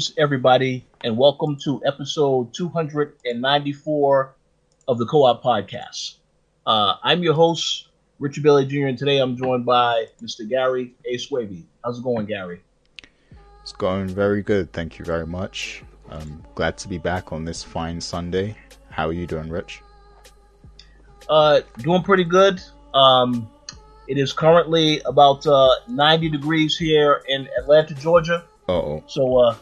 Greetings, everybody, and welcome to episode 294 of the Co op Podcast. Uh, I'm your host, Richard Bailey Jr., and today I'm joined by Mr. Gary A. Swaby. How's it going, Gary? It's going very good. Thank you very much. I'm glad to be back on this fine Sunday. How are you doing, Rich? Uh, doing pretty good. Um, it is currently about uh, 90 degrees here in Atlanta, Georgia. oh. So uh,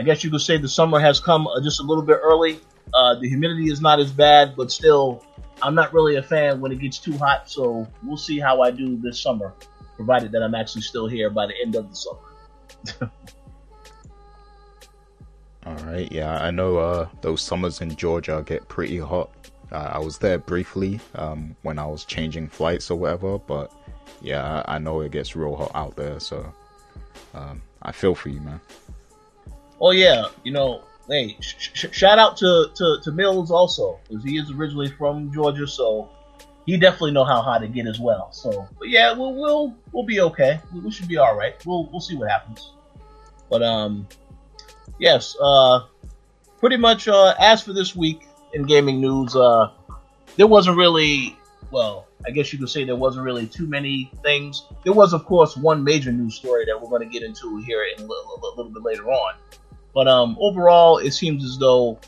I guess you could say the summer has come uh, just a little bit early. Uh, the humidity is not as bad, but still, I'm not really a fan when it gets too hot. So we'll see how I do this summer, provided that I'm actually still here by the end of the summer. All right. Yeah, I know uh, those summers in Georgia get pretty hot. Uh, I was there briefly um, when I was changing flights or whatever, but yeah, I know it gets real hot out there. So um, I feel for you, man. Oh yeah, you know, hey, sh- sh- shout out to, to, to Mills also, because he is originally from Georgia, so he definitely know how hot it get as well. So, but yeah, we'll we'll we'll be okay. We, we should be all right. We'll we'll see what happens. But um, yes, uh, pretty much. Uh, as for this week in gaming news, uh, there wasn't really well. I guess you could say there wasn't really too many things. There was, of course, one major news story that we're going to get into here in a little, a little bit later on. But um, overall, it seems as though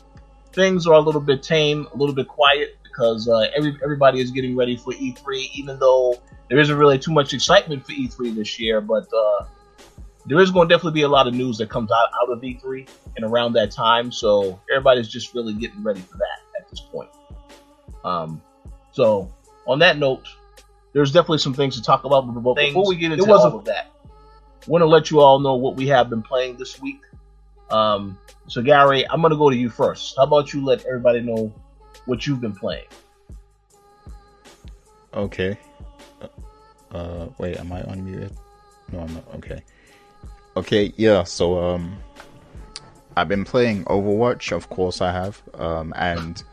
things are a little bit tame, a little bit quiet because uh, every, everybody is getting ready for E3, even though there isn't really too much excitement for E3 this year. But uh, there is going to definitely be a lot of news that comes out, out of E3 and around that time. So everybody's just really getting ready for that at this point. Um, so on that note, there's definitely some things to talk about. But before we get into all of that, I want to let you all know what we have been playing this week. Um, so Gary, I'm gonna go to you first. How about you let everybody know what you've been playing? Okay. Uh, uh, wait, am I unmuted? No, I'm not. Okay. Okay, yeah. So, um, I've been playing Overwatch. Of course, I have. Um, and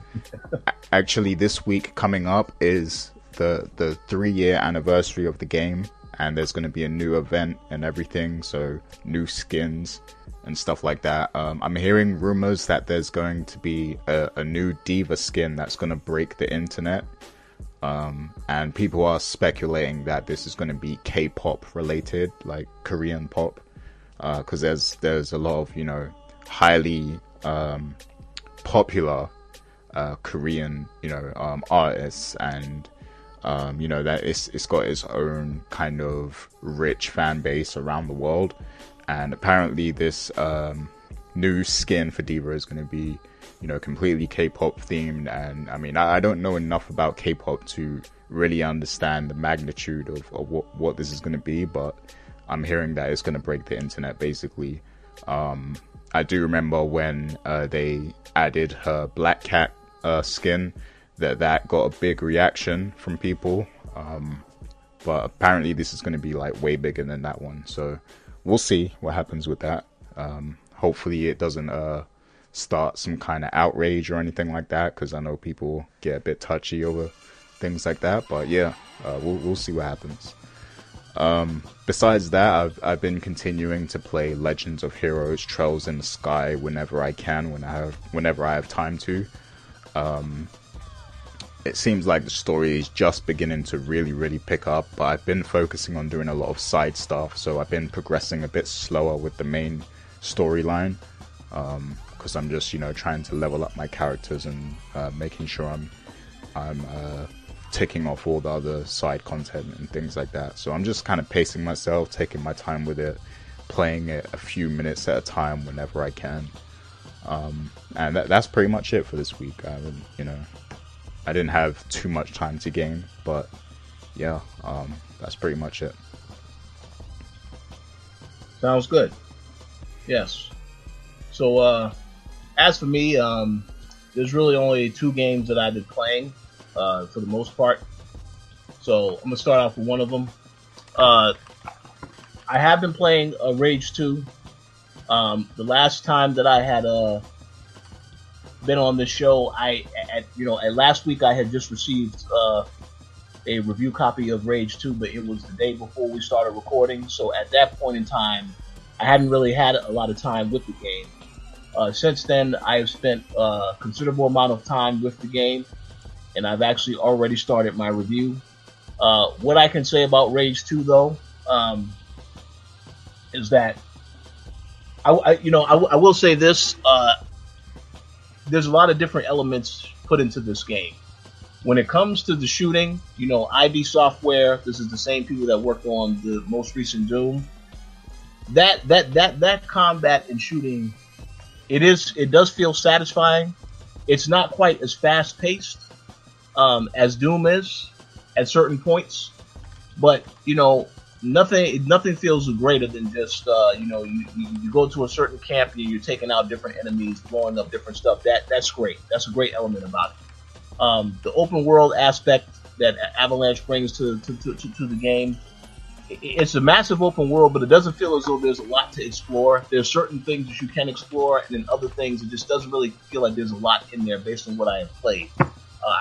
actually, this week coming up is the the three year anniversary of the game, and there's going to be a new event and everything. So, new skins and stuff like that. Um, I'm hearing rumors that there's going to be a, a new D.Va skin that's going to break the internet um, and people are speculating that this is going to be K-pop related, like Korean pop, because there's there's a lot of you know highly um, popular uh, Korean you know um, artists, and um, you know that it's it's got its own kind of rich fan base around the world, and apparently this um, new skin for D.Va is going to be you know, completely K-pop themed. And I mean, I, I don't know enough about K-pop to really understand the magnitude of, of what, what this is going to be, but I'm hearing that it's going to break the internet basically. Um, I do remember when uh, they added her Black Cat uh, skin, that that got a big reaction from people. Um, but apparently, this is going to be like way bigger than that one. So we'll see what happens with that. Um, hopefully, it doesn't uh, start some kind of outrage or anything like that because I know people get a bit touchy over things like that. But yeah, uh, we'll we'll see what happens. Um, besides that, I've I've been continuing to play Legends of Heroes: Trails in the Sky whenever I can, when I have whenever I have time to. Um, it seems like the story is just beginning to really really pick up, but I've been focusing on doing a lot of side stuff, so I've been progressing a bit slower with the main storyline because I'm just you know trying to level up my characters and uh, making sure I'm I'm uh, ticking off all the other side content and things like that. So I'm just kind of pacing myself, taking my time with it, playing it a few minutes at a time whenever I can. Um, and that, that's pretty much it for this week. I haven't, you know, I didn't have too much time to game, but yeah, um, that's pretty much it. Sounds good. Yes. So, uh, as for me, um, there's really only two games that I've been playing, uh, for the most part. So I'm gonna start off with one of them. Uh, I have been playing uh, Rage 2. Um, the last time that I had uh, been on this show, I at you know at last week I had just received uh, a review copy of Rage 2, but it was the day before we started recording. So at that point in time, I hadn't really had a lot of time with the game. Uh, since then, I have spent a considerable amount of time with the game, and I've actually already started my review. Uh, what I can say about Rage 2, though, um, is that I, I you know, I, I, will say this: uh, there's a lot of different elements put into this game. When it comes to the shooting, you know, ID Software. This is the same people that worked on the most recent Doom. That that that that combat and shooting, it is it does feel satisfying. It's not quite as fast paced um, as Doom is at certain points, but you know, nothing nothing feels greater than just uh, you know you, you go to a certain camp and you're taking out different enemies, blowing up different stuff. That that's great. That's a great element about it. Um, the open world aspect that Avalanche brings to to, to, to the game. It's a massive open world, but it doesn't feel as though there's a lot to explore. There's certain things that you can explore, and then other things it just doesn't really feel like there's a lot in there based on what I have played. Uh,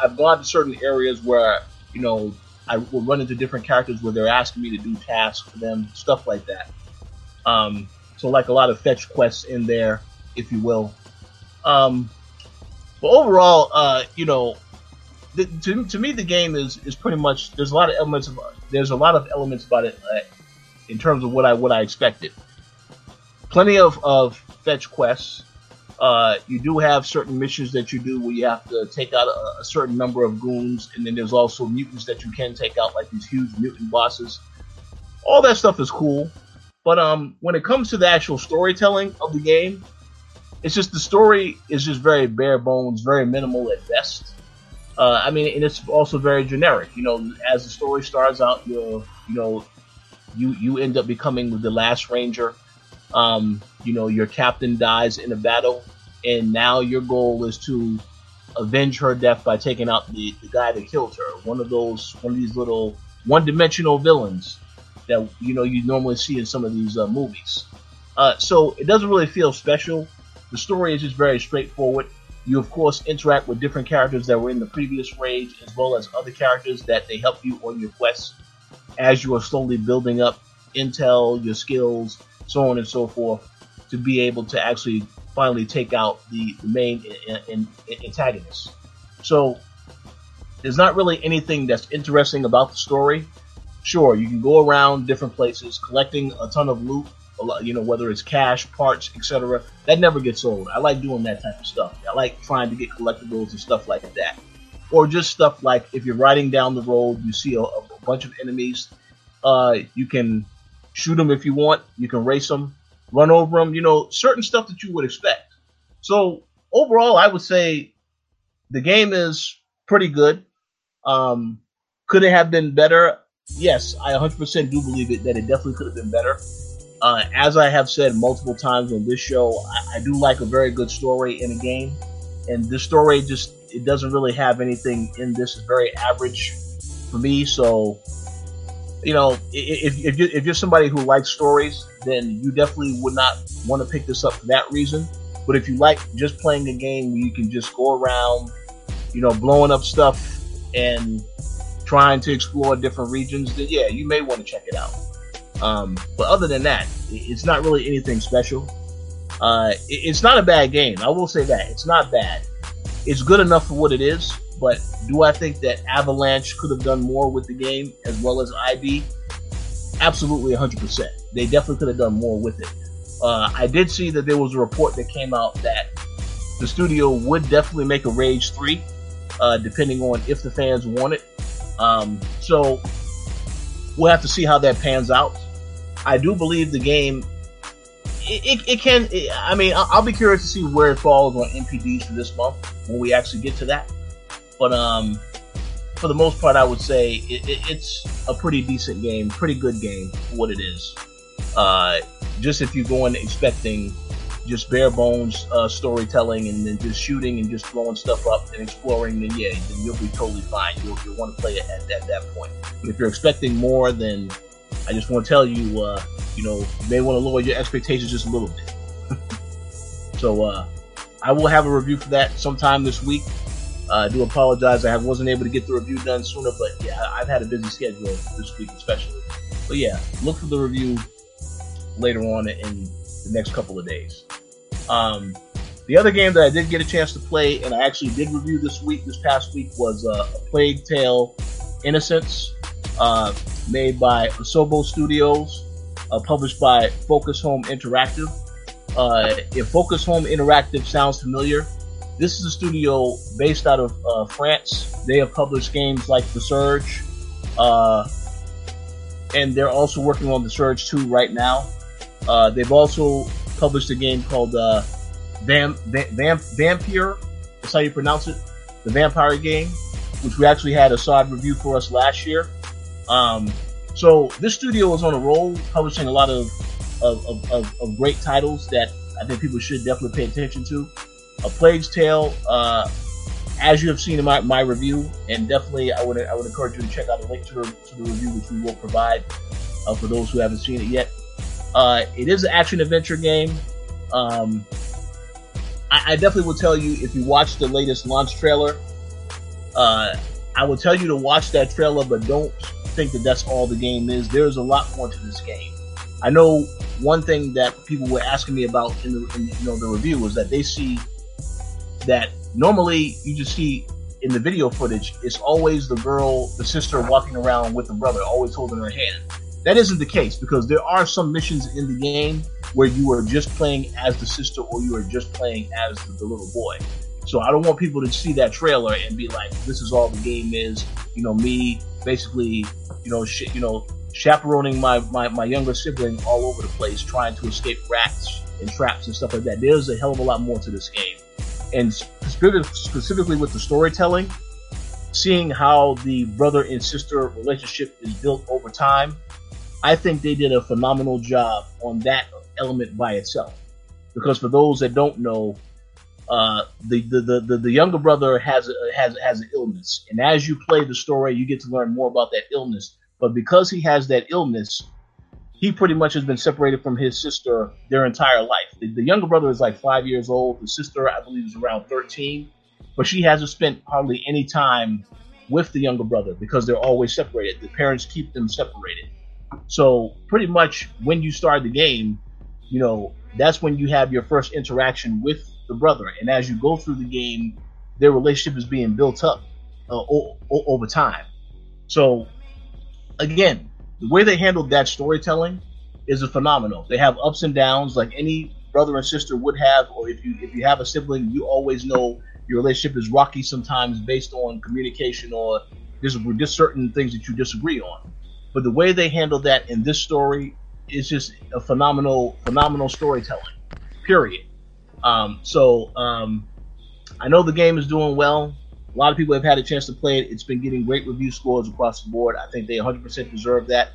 I've gone to certain areas where you know I will run into different characters where they're asking me to do tasks for them, stuff like that. Um, so like a lot of fetch quests in there, if you will. Um, but overall, uh, you know, the, to, to me the game is is pretty much there's a lot of elements of there's a lot of elements about it uh, in terms of what I what I expected. Plenty of of fetch quests. Uh, you do have certain missions that you do where you have to take out a, a, certain number of goons, and then there's also mutants that you can take out, like these huge mutant bosses. All that stuff is cool, but um, when it comes to the actual storytelling of the game, it's just the story is just very bare bones, very minimal at best. Uh, I mean, and it's also very generic. You know, as the story starts out, you you know, you you end up becoming the last ranger um, you know, your captain dies in a battle, and now your goal is to avenge her death by taking out the, the guy that killed her. One of those, one of these little one-dimensional villains that you know you normally see in some of these uh, movies. Uh, so it doesn't really feel special. The story is just very straightforward. You of course interact with different characters that were in the previous rage, as well as other characters that they help you on your quests as you are slowly building up intel, your skills, so on and so forth, to be able to actually finally take out the, the main in, in, antagonist. So there's not really anything that's interesting about the story. Sure, you can go around different places collecting a ton of loot, you know, whether it's cash, parts, etc. That never gets old. I like doing that type of stuff. I like trying to get collectibles and stuff like that. Or just stuff like if you're riding down the road, you see a, a bunch of enemies, uh, you can shoot them if you want. You can race them, run over them. You know, certain stuff that you would expect. So overall, I would say the game is pretty good. Um, could it have been better? Yes, I 100% do believe it that it definitely could have been better. Uh, as I have said multiple times on this show, I, I, do like a very good story in a game, and this story just it doesn't really have anything in this. It's very average for me, so you know, if, if, you're, if you're somebody who likes stories, then you definitely would not want to pick this up for that reason. But if you like just playing a game where you can just go around, you know, blowing up stuff and trying to explore different regions, then yeah, you may want to check it out. Um, but other than that, it's not really anything special. Uh, it's not a bad game. I will say that it's not bad. It's good enough for what it is. But do I think that Avalanche could have done more with the game as well as ID? Absolutely 100%. They definitely could have done more with it. Uh, I did see that there was a report that came out that the studio would definitely make a Rage 3, uh, depending on if the fans want it. Um, so we'll have to see how that pans out. I do believe the game. It, it, it can. It, I mean, I'll, I'll be curious to see where it falls on NPDs for this month when we actually get to that. But um, for the most part, I would say it, it, it's a pretty decent game, pretty good game for what it is. Uh, just if you go in expecting just bare bones uh, storytelling and then just shooting and just blowing stuff up and exploring, then yeah, then you'll be totally fine. You'll, you'll want to play it at, at that point. If you're expecting more, then I just want to tell you, uh, you know, you may want to lower your expectations just a little bit. so uh, I will have a review for that sometime this week. Uh, I do apologize. I wasn't able to get the review done sooner, but yeah, I've had a busy schedule this week, especially. But yeah, look for the review later on in the next couple of days. Um, the other game that I did get a chance to play, and I actually did review this week, this past week, was uh, a Plague Tale Innocence, uh, made by Asobo Studios, uh, published by Focus Home Interactive. Uh, if Focus Home Interactive sounds familiar, this is a studio based out of uh, France. They have published games like The Surge, uh, and they're also working on The Surge 2 right now. Uh, they've also published a game called uh, Vam, Vam, Vampyr. That's how you pronounce it. The Vampyr game, which we actually had a side review for us last year. Um, so this studio is on a roll, publishing a lot of, of, of, of great titles that I think people should definitely pay attention to. A Plague's Tale, uh, as you have seen in my, my review, and definitely I would I would encourage you to check out the link to the, to the review, which we will provide uh, for those who haven't seen it yet. Uh, it is an action adventure game. Um, I, I, definitely will tell you if you watch the latest launch trailer, uh, I will tell you to watch that trailer, but don't think that that's all the game is. There's a lot more to this game. I know one thing that people were asking me about in the in, you know the review was that they see that normally you just see in the video footage it's always the girl, the sister walking around with the brother, always holding her hand. That isn't the case because there are some missions in the game where you are just playing as the sister or you are just playing as the, the little boy. So I don't want people to see that trailer and be like, "This is all the game is." You know, me basically, you know, sh- you know, chaperoning my, my my younger sibling all over the place, trying to escape rats and traps and stuff like that. There's a hell of a lot more to this game, and specifically with the storytelling, seeing how the brother and sister relationship is built over time I think they did a phenomenal job on that element by itself. Because for those that don't know, uh, the, the, the, the, younger brother has a, has has an illness, and as you play the story, you get to learn more about that illness. But because he has that illness, he pretty much has been separated from his sister their entire life. The, the younger brother is like five years old. The sister, I believe, is around thirteen, but she hasn't spent hardly any time with the younger brother because they're always separated. The parents keep them separated. So pretty much when you start the game, you know, that's when you have your first interaction with the brother. And as you go through the game, their relationship is being built up uh, o- o- over time. So again, the way they handled that storytelling is a phenomenal. They have ups and downs like any brother and sister would have, or if you if you have a sibling, you always know your relationship is rocky sometimes based on communication or there's, certain things that you disagree on. But the way they handled that in this story is just a phenomenal, phenomenal storytelling. Period. Um, so um, I know the game is doing well. A lot of people have had a chance to play it. It's been getting great review scores across the board. I think they 100% deserve that.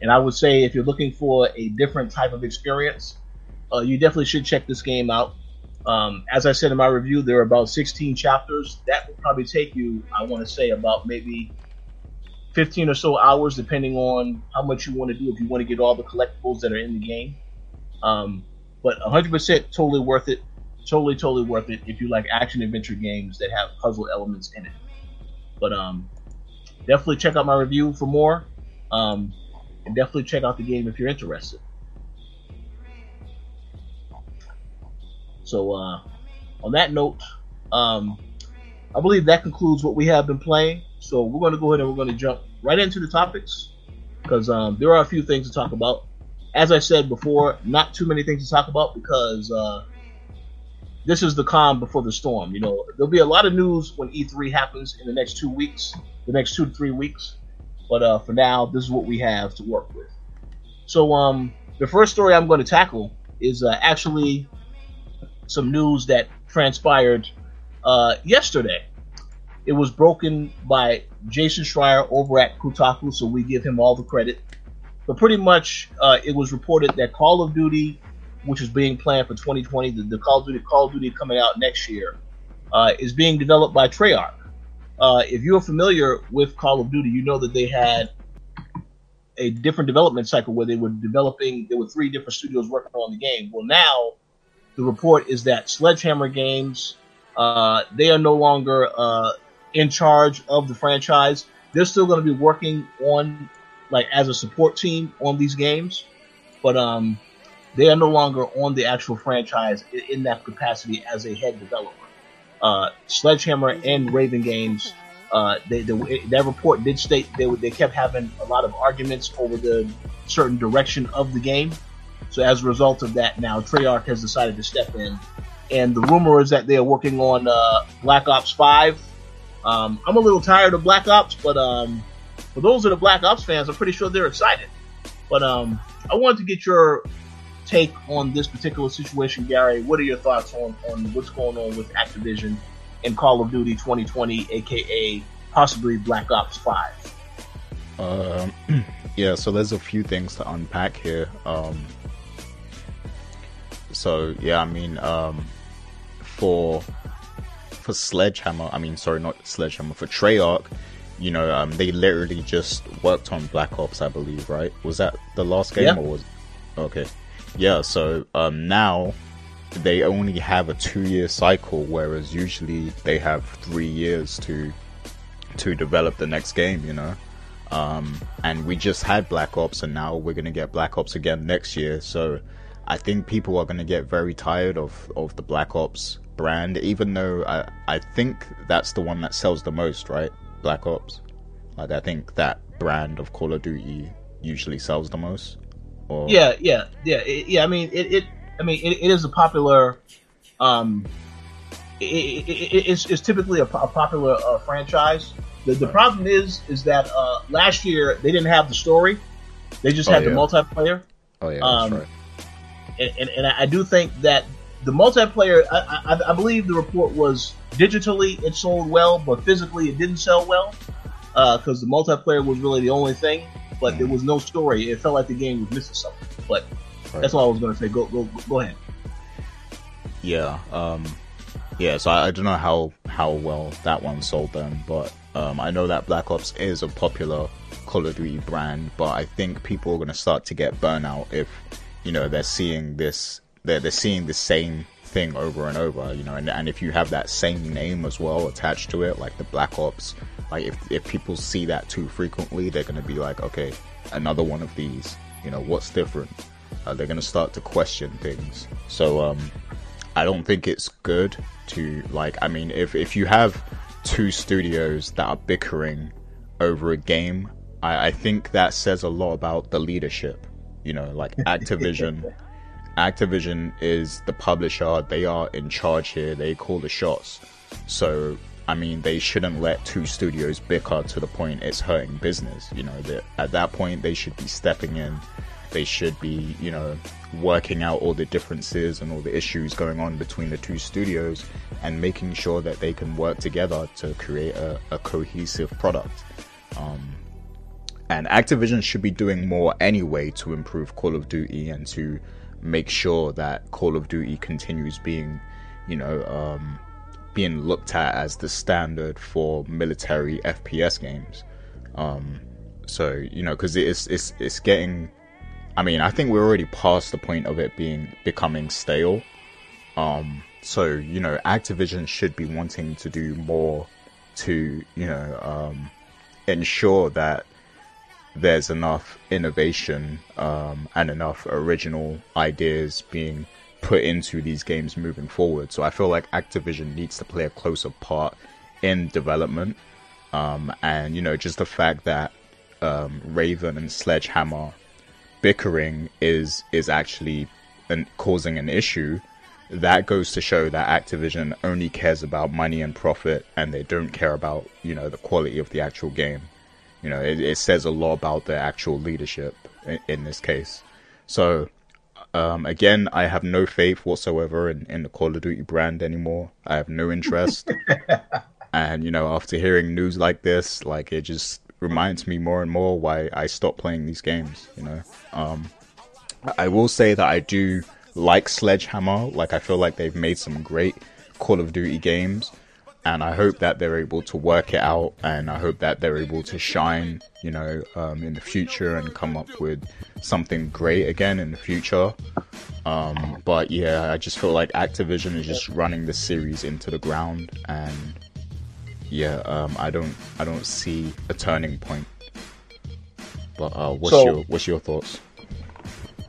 And I would say if you're looking for a different type of experience, uh, you definitely should check this game out. Um, as I said in my review, there are about 16 chapters. That will probably take you, I want to say, about maybe 15 or so hours, depending on how much you want to do. If you want to get all the collectibles that are in the game, um, but 100% totally worth it. Totally, totally worth it if you like action adventure games that have puzzle elements in it. But um, definitely check out my review for more. Um, and definitely check out the game if you're interested. So, uh, on that note, um, I believe that concludes what we have been playing. So we're going to go ahead and we're going to jump right into the topics because um, there are a few things to talk about. As I said before, not too many things to talk about because uh, this is the calm before the storm. You know, there'll be a lot of news when E3 happens in the next two weeks, the next two to three weeks. But uh, for now, this is what we have to work with. So um, the first story I'm going to tackle is uh, actually some news that transpired uh, yesterday. It was broken by Jason Schreier over at Kotaku, so we give him all the credit. but pretty much uh, it was reported that Call of Duty, which is being planned for 2020, the, the Call of Duty Call of Duty coming out next year, uh, is being developed by Treyarch. Uh, if you're familiar with Call of Duty, you know that they had a different development cycle where they were developing. There were three different studios working on the game. Well, now the report is that Sledgehammer Games uh, they are no longer uh, in charge of the franchise. They're still going to be working on like as a support team on these games, but um, they are no longer on the actual franchise in, that capacity as a head developer. Uh, Sledgehammer and Raven Games, uh, they, that report did state they they kept having a lot of arguments over the certain direction of the game. So as a result of that, now Treyarch has decided to step in, and the rumor is that they are working on uh, Black Ops Five. Um, I'm a little tired of Black Ops, but um, for those of the Black Ops fans, I'm pretty sure they're excited. But um, I wanted to get your take on this particular situation, Gary. What are your thoughts on, on what's going on with Activision and Call of Duty 2020, aka possibly Black Ops 5? Um, yeah, so there's a few things to unpack here. Um, so yeah, I mean, um, for for Sledgehammer, I mean, sorry, not Sledgehammer, for Treyarch, you know, um, they literally just worked on Black Ops, I believe, right? Was that the last game, yeah. or was okay? Yeah, so um, now they only have a two-year cycle, whereas usually they have three years to to develop the next game. You know, um, and we just had Black Ops, and now we're gonna get Black Ops again next year. So I think people are gonna get very tired of of the Black Ops brand, even though I I think that's the one that sells the most, right? Black Ops. Like I think that brand of Call of Duty usually sells the most. Or... Yeah, yeah, yeah, it, yeah. I mean, it, it I mean, it, it is a popular. Um, it, it's, it's typically a, a popular uh, franchise. The, the problem is, is that uh, last year they didn't have the story; they just Oh, had yeah. the multiplayer. Oh yeah, Um, that's right. and, and, and I do think that the multiplayer, I, I, I believe the report was digitally it sold well, but physically it didn't sell well because the multiplayer was really the only thing. But there was no story. It felt like the game was missing something. But that's all I was going to say. Go, go, go ahead. Yeah, um, yeah. So I, I don't know how how well that one sold them, but um, I know that Black Ops is a popular Call of Duty brand. But I think people are going to start to get burnout if you know they're seeing this they're they're seeing the same thing over and over. You know, and and if you have that same name as well attached to it, like the Black Ops, like if if people see that too frequently, they're going to be like, okay, another one of these. You know, what's different? Uh, they're going to start to question things. So um, I don't think it's good to like. I mean, if if you have two studios that are bickering over a game, I, I think that says a lot about the leadership. You know, like Activision. Activision is the publisher. They are in charge here. They call the shots. So I mean, they shouldn't let two studios bicker to the point it's hurting business. You know, that at that point they should be stepping in. They should be, you know, working out all the differences and all the issues going on between the two studios and making sure that they can work together to create a, a cohesive product. Um, and Activision should be doing more anyway to improve Call of Duty and to make sure that Call of Duty continues being, you know, um, being looked at as the standard for military FPS games. Um, so you know, because it's it's it's getting. I mean, I think we're already past the point of it being becoming stale. Um, so you know, Activision should be wanting to do more to you know um, ensure that there's enough innovation um, and enough original ideas being put into these games moving forward. So I feel like Activision needs to play a closer part in development. Um, and you know, just the fact that um, Raven and Sledgehammer bickering is is actually an, causing an issue. That goes to show that Activision only cares about money and profit, and they don't care about you know the quality of the actual game. You know, it, it says a lot about the actual leadership in, in this case. So, um, again, I have no faith whatsoever in, in the Call of Duty brand anymore. I have no interest. and, you know, after hearing news like this, like, it just reminds me more and more why I stopped playing these games. You know, um, I will say that I do like Sledgehammer. Like I feel like they've made some great Call of Duty games, and I hope that they're able to work it out, and I hope that they're able to shine, you know, um, in the future and come up with something great again in the future. Um, but yeah, I just feel like Activision is just running the series into the ground, and yeah, um, I don't, I don't see a turning point. But uh, what's So- your, what's your thoughts?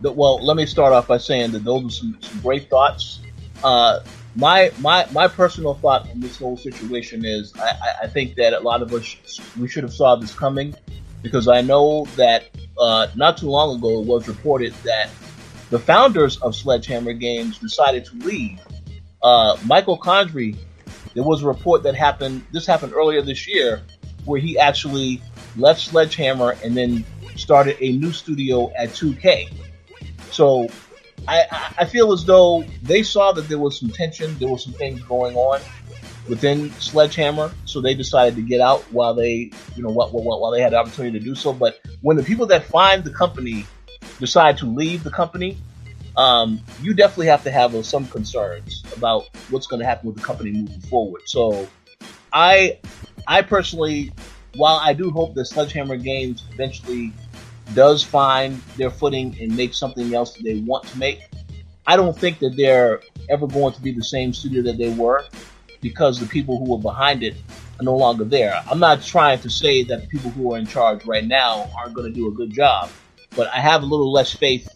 The- well, let me start off by saying that those are some, some great thoughts. Uh, my my my personal thought on this whole situation is I, I, think that a lot of us we should have saw this coming because I know that uh, not too long ago it was reported that the founders of Sledgehammer Games decided to leave. Uh, Michael Condrey, there was a report that happened. This happened earlier this year, where he actually left Sledgehammer and then started a new studio at 2K. So I, I- feel as though they saw that there was some tension, there was some things going on within Sledgehammer, so they decided to get out while they, you know, while they had the opportunity to do so. But when the people that find the company decide to leave the company, um, you definitely have to have uh, some concerns about what's going to happen with the company moving forward. So, I, I personally, while I do hope that Sledgehammer Games eventually does find their footing and make something else that they want to make, I don't think that they're ever going to be the same studio that they were because the people who were behind it are no longer there. I'm not trying to say that the people who are in charge right now aren't going to do a good job, but I have a little less faith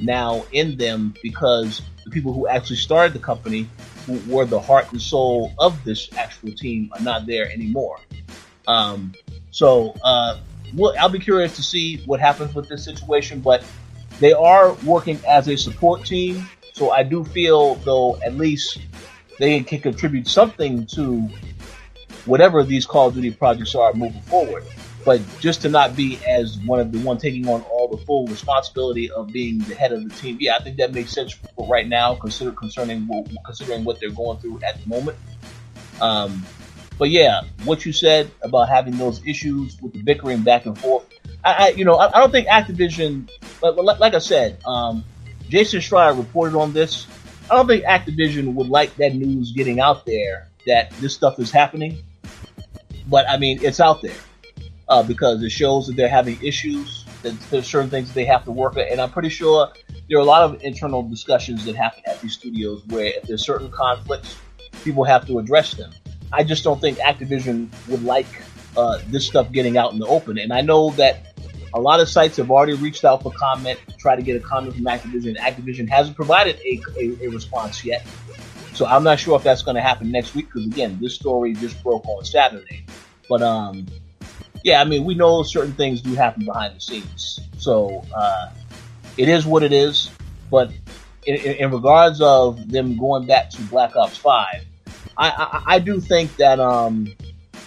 now in them because the people who actually started the company, who were the heart and soul of this actual team, are not there anymore. Um, so uh, well, I'll be curious to see what happens with this situation, but they are working as a support team. So I do feel, though, at least they can contribute something to whatever these Call of Duty projects are moving forward. But just to not be as one of the one taking on all the full responsibility of being the head of the team, yeah, I think that makes sense for right now, consider concerning considering what they're going through at the moment. Um, but yeah, what you said about having those issues with the bickering back and forth, I, I you know, I, I don't think Activision, like, like I said, um, Jason Schreier reported on this. I don't think Activision would like that news getting out there that this stuff is happening. But I mean, it's out there uh, because it shows that they're having issues. That there's certain things they have to work at, and I'm pretty sure there are a lot of internal discussions that happen at these studios where if there's certain conflicts, people have to address them. I just don't think Activision would like uh, this stuff getting out in the open. And I know that a lot of sites have already reached out for comment to try to get a comment from Activision. Activision hasn't provided a, a, a response yet. So I'm not sure if that's going to happen next week because again, this story just broke on Saturday. But um, yeah, I mean, we know certain things do happen behind the scenes. So uh, it is what it is. But in, in, in regards of them going back to Black Ops Five, I, I, I do think that um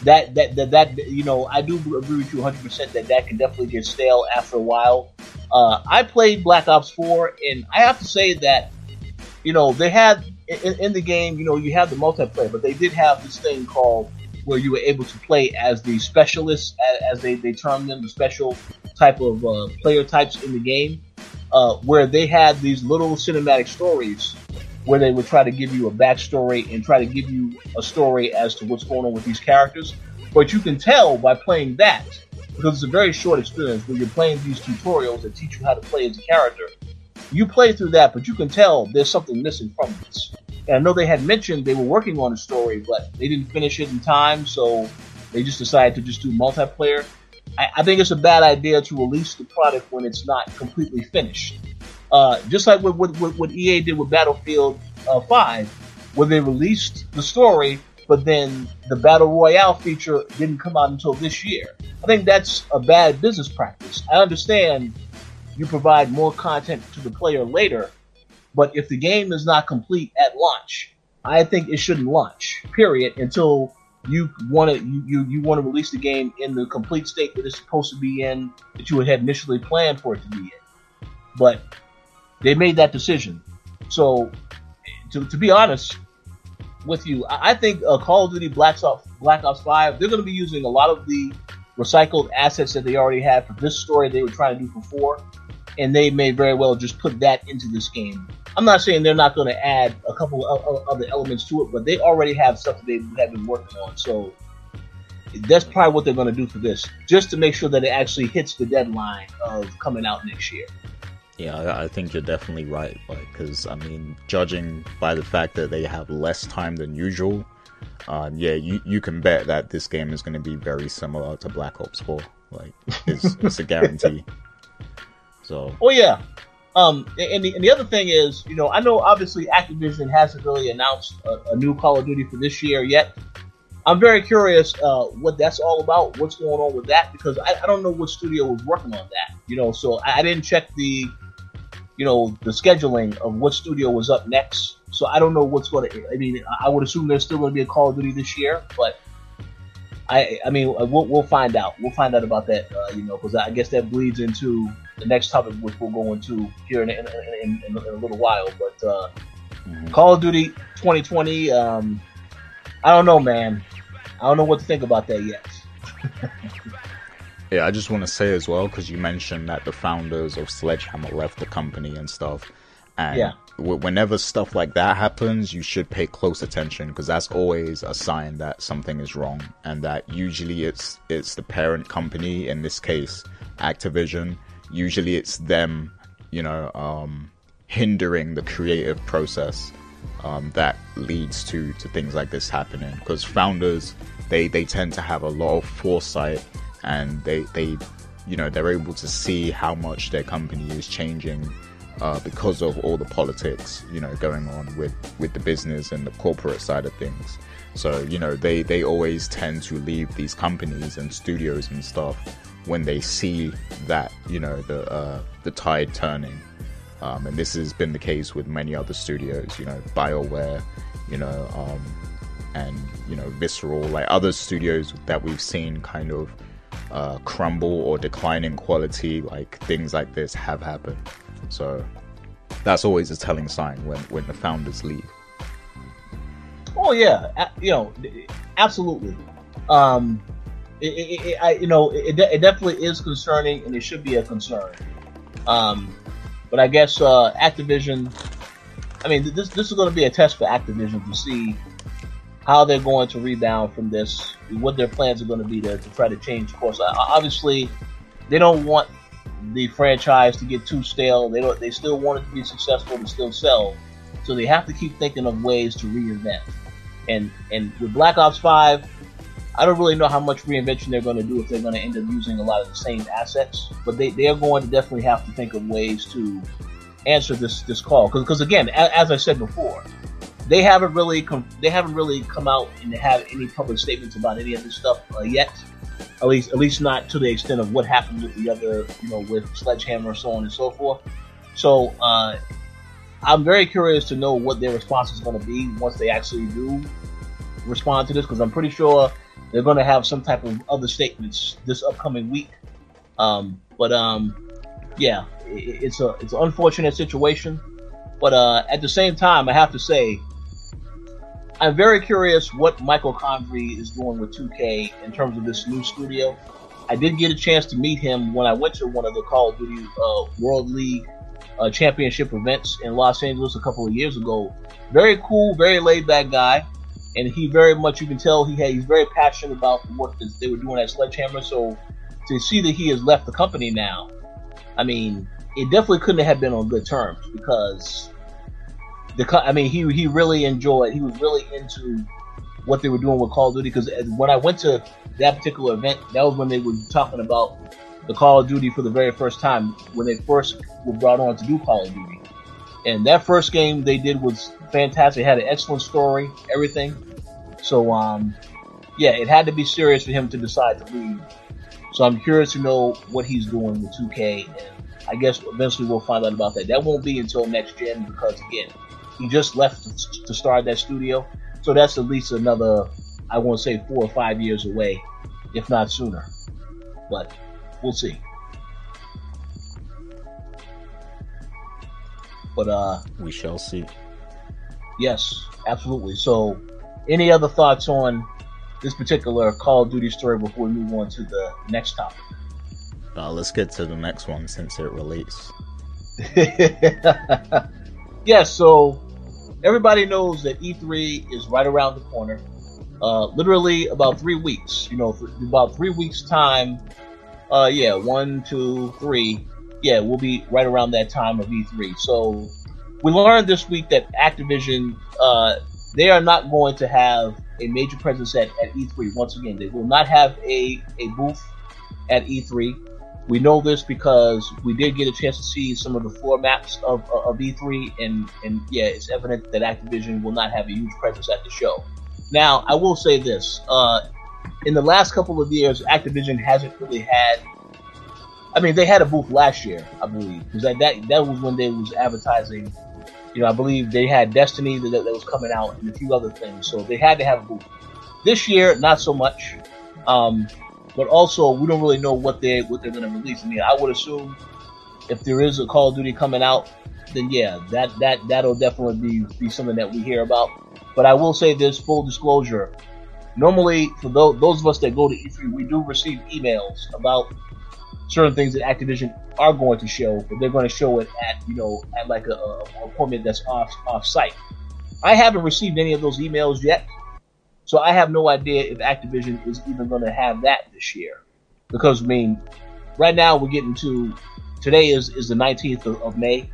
that, that that that you know I do agree with you 100 percent that that can definitely get stale after a while. Uh, I played Black Ops 4, and I have to say that you know they had in, in the game, you know, you have the multiplayer, but they did have this thing called where you were able to play as the specialists, as, as they they term them, the special type of uh, player types in the game, uh, where they had these little cinematic stories where they would try to give you a backstory and try to give you a story as to what's going on with these characters. But you can tell by playing that, because it's a very short experience where you're playing these tutorials that teach you how to play as a character. You play through that, but you can tell there's something missing from this. And I know they had mentioned they were working on a story, but they didn't finish it in time, so they just decided to just do multiplayer. I, I think it's a bad idea to release the product when it's not completely finished. Uh, just like what, what, what EA did with Battlefield uh, 5, where they released the story, but then the Battle Royale feature didn't come out until this year. I think that's a bad business practice. I understand you provide more content to the player later, but if the game is not complete at launch, I think it shouldn't launch, period, until you want to you, you, you want to release the game in the complete state that it's supposed to be in that you had initially planned for it to be in. But they made that decision. So, to, to be honest with you, I, I think uh, Call of Duty Black Ops Black Ops Five they're going to be using a lot of the recycled assets that they already had for this story they were trying to do for four, and they may very well just put that into this game. I'm not saying they're not going to add a couple of other elements to it, but they already have stuff that they have been working on. So that's probably what they're going to do for this, just to make sure that it actually hits the deadline of coming out next year. Yeah, I think you're definitely right. Like, because I mean, judging by the fact that they have less time than usual, uh, yeah, you you can bet that this game is going to be very similar to Black Ops 4. Like, it's, it's a guarantee. So. Oh yeah. Um, and the, and the other thing is, you know, I know obviously Activision hasn't really announced a, a new Call of Duty for this year yet. I'm very curious uh, what that's all about, what's going on with that, because I, I, don't know what studio was working on that. You know, so I, I didn't check the you know, the scheduling of what studio was up next. So I don't know what's going to. I mean, I would assume there's still going to be a Call of Duty this year, but I, I mean, we'll, we'll find out. We'll find out about that, uh, you know, because I guess that bleeds into the next topic, which we'll go into here in, in, in, in a little while. But uh, mm-hmm. Call of Duty 2020, um, I don't know, man. I don't know what to think about that yet. Yeah, I just want to say as well because you mentioned that the founders of Sledgehammer left the company and stuff. And yeah. w- whenever stuff like that happens, you should pay close attention because that's always a sign that something is wrong, and that usually it's it's the parent company. In this case, Activision. Usually, it's them, you know, um, hindering the creative process um, that leads to to things like this happening. Because founders, they they tend to have a lot of foresight and they they you know they're able to see how much their company is changing uh, because of all the politics you know going on with with the business and the corporate side of things. So you know they they always tend to leave these companies and studios and stuff when they see that you know the uh, the tide turning. Um, and this has been the case with many other studios you know bioware you know um, and you know visceral like other studios that we've seen kind of uh, crumble or decline in quality, like things like this have happened. So that's always a telling sign when, when the founders leave. Oh yeah, you know, absolutely. Um, it, it, it, I, you know, it, it definitely is concerning, and it should be a concern. Um, but I guess uh, Activision. I mean, this this is going to be a test for Activision to see how they're going to rebound from this, what their plans are going to be to, to try to change course. Obviously, they don't want the franchise to get too stale. They don't. They still want it to be successful to still sell. So they have to keep thinking of ways to reinvent. And and with Black Ops Five, I don't really know how much reinvention they're going to do if they're going to end up using a lot of the same assets. But they, they are going to definitely have to think of ways to answer this this call. Because again, as, as I said before, they haven't really com- they haven't really come out and have any public statements about any of this stuff uh, yet. At least at least not to the extent of what happened with the other you know with Sledgehammer so on and so forth. So uh, I'm very curious to know what their response is going to be once they actually do respond to this because I'm pretty sure they're going to have some type of other statements this upcoming week. Um, but um, yeah, it, it's a it's an unfortunate situation. But uh, at the same time, I have to say I'm very curious what Michael Condrey is doing with 2K in terms of this new studio. I did get a chance to meet him when I went to one of the Call of Duty uh, World League uh, Championship events in Los Angeles a couple of years ago. Very cool, very laid back guy, and he very much you can tell he had, he's very passionate about the work that they were doing at Sledgehammer. So to see that he has left the company now, I mean, it definitely couldn't have been on good terms because the I mean, he he really enjoyed. He was really into what they were doing with Call of Duty because when I went to that particular event, that was when they were talking about the Call of Duty for the very first time when they first were brought on to do Call of Duty. And that first game they did was fantastic. It had an excellent story, everything. So um, yeah, it had to be serious for him to decide to leave. So I'm curious to know what he's doing with 2K, and I guess eventually we'll find out about that. That won't be until next gen because again, he just left to start that studio, so that's at least another, I won't say four or five years away, if not sooner. But we'll see. But uh, we shall see. Yes, absolutely. So, any other thoughts on this particular Call of Duty story before we move on to the next topic. Uh, let's get to the next one since it relates. yeah, so everybody knows that E3 is right around the corner. Uh, literally about three weeks. You know, about three weeks time. Uh, yeah, one, two, three. Yeah, we'll be right around that time of E3. So we learned this week that Activision, uh, they are not going to have a major presence at, at E3. Once again, they will not have a, a booth at E3. We know this because we did get a chance to see some of the floor maps of, of E3, and, and yeah, it's evident that Activision will not have a huge presence at the show. Now, I will say this: uh, in the last couple of years, Activision hasn't really had. I mean, they had a booth last year, I believe, because that, that that was when they was advertising. You know, I believe they had Destiny that, that was coming out and a few other things, so they had to have a booth. This year, not so much. Um, but also we don't really know what they what they're going to release. I mean, I would assume if there is a Call of Duty coming out, then yeah, that that that'll definitely be be something that we hear about. But I will say this full disclosure. Normally, for those, those of us that go to E3, we do receive emails about certain things that Activision are going to show, but they're going to show it at you know at like a, a appointment that's off off site. I haven't received any of those emails yet. So I have no idea if Activision is even going to have that this year. Because, I mean, right now we're getting to, today is, is the 19th of, of May.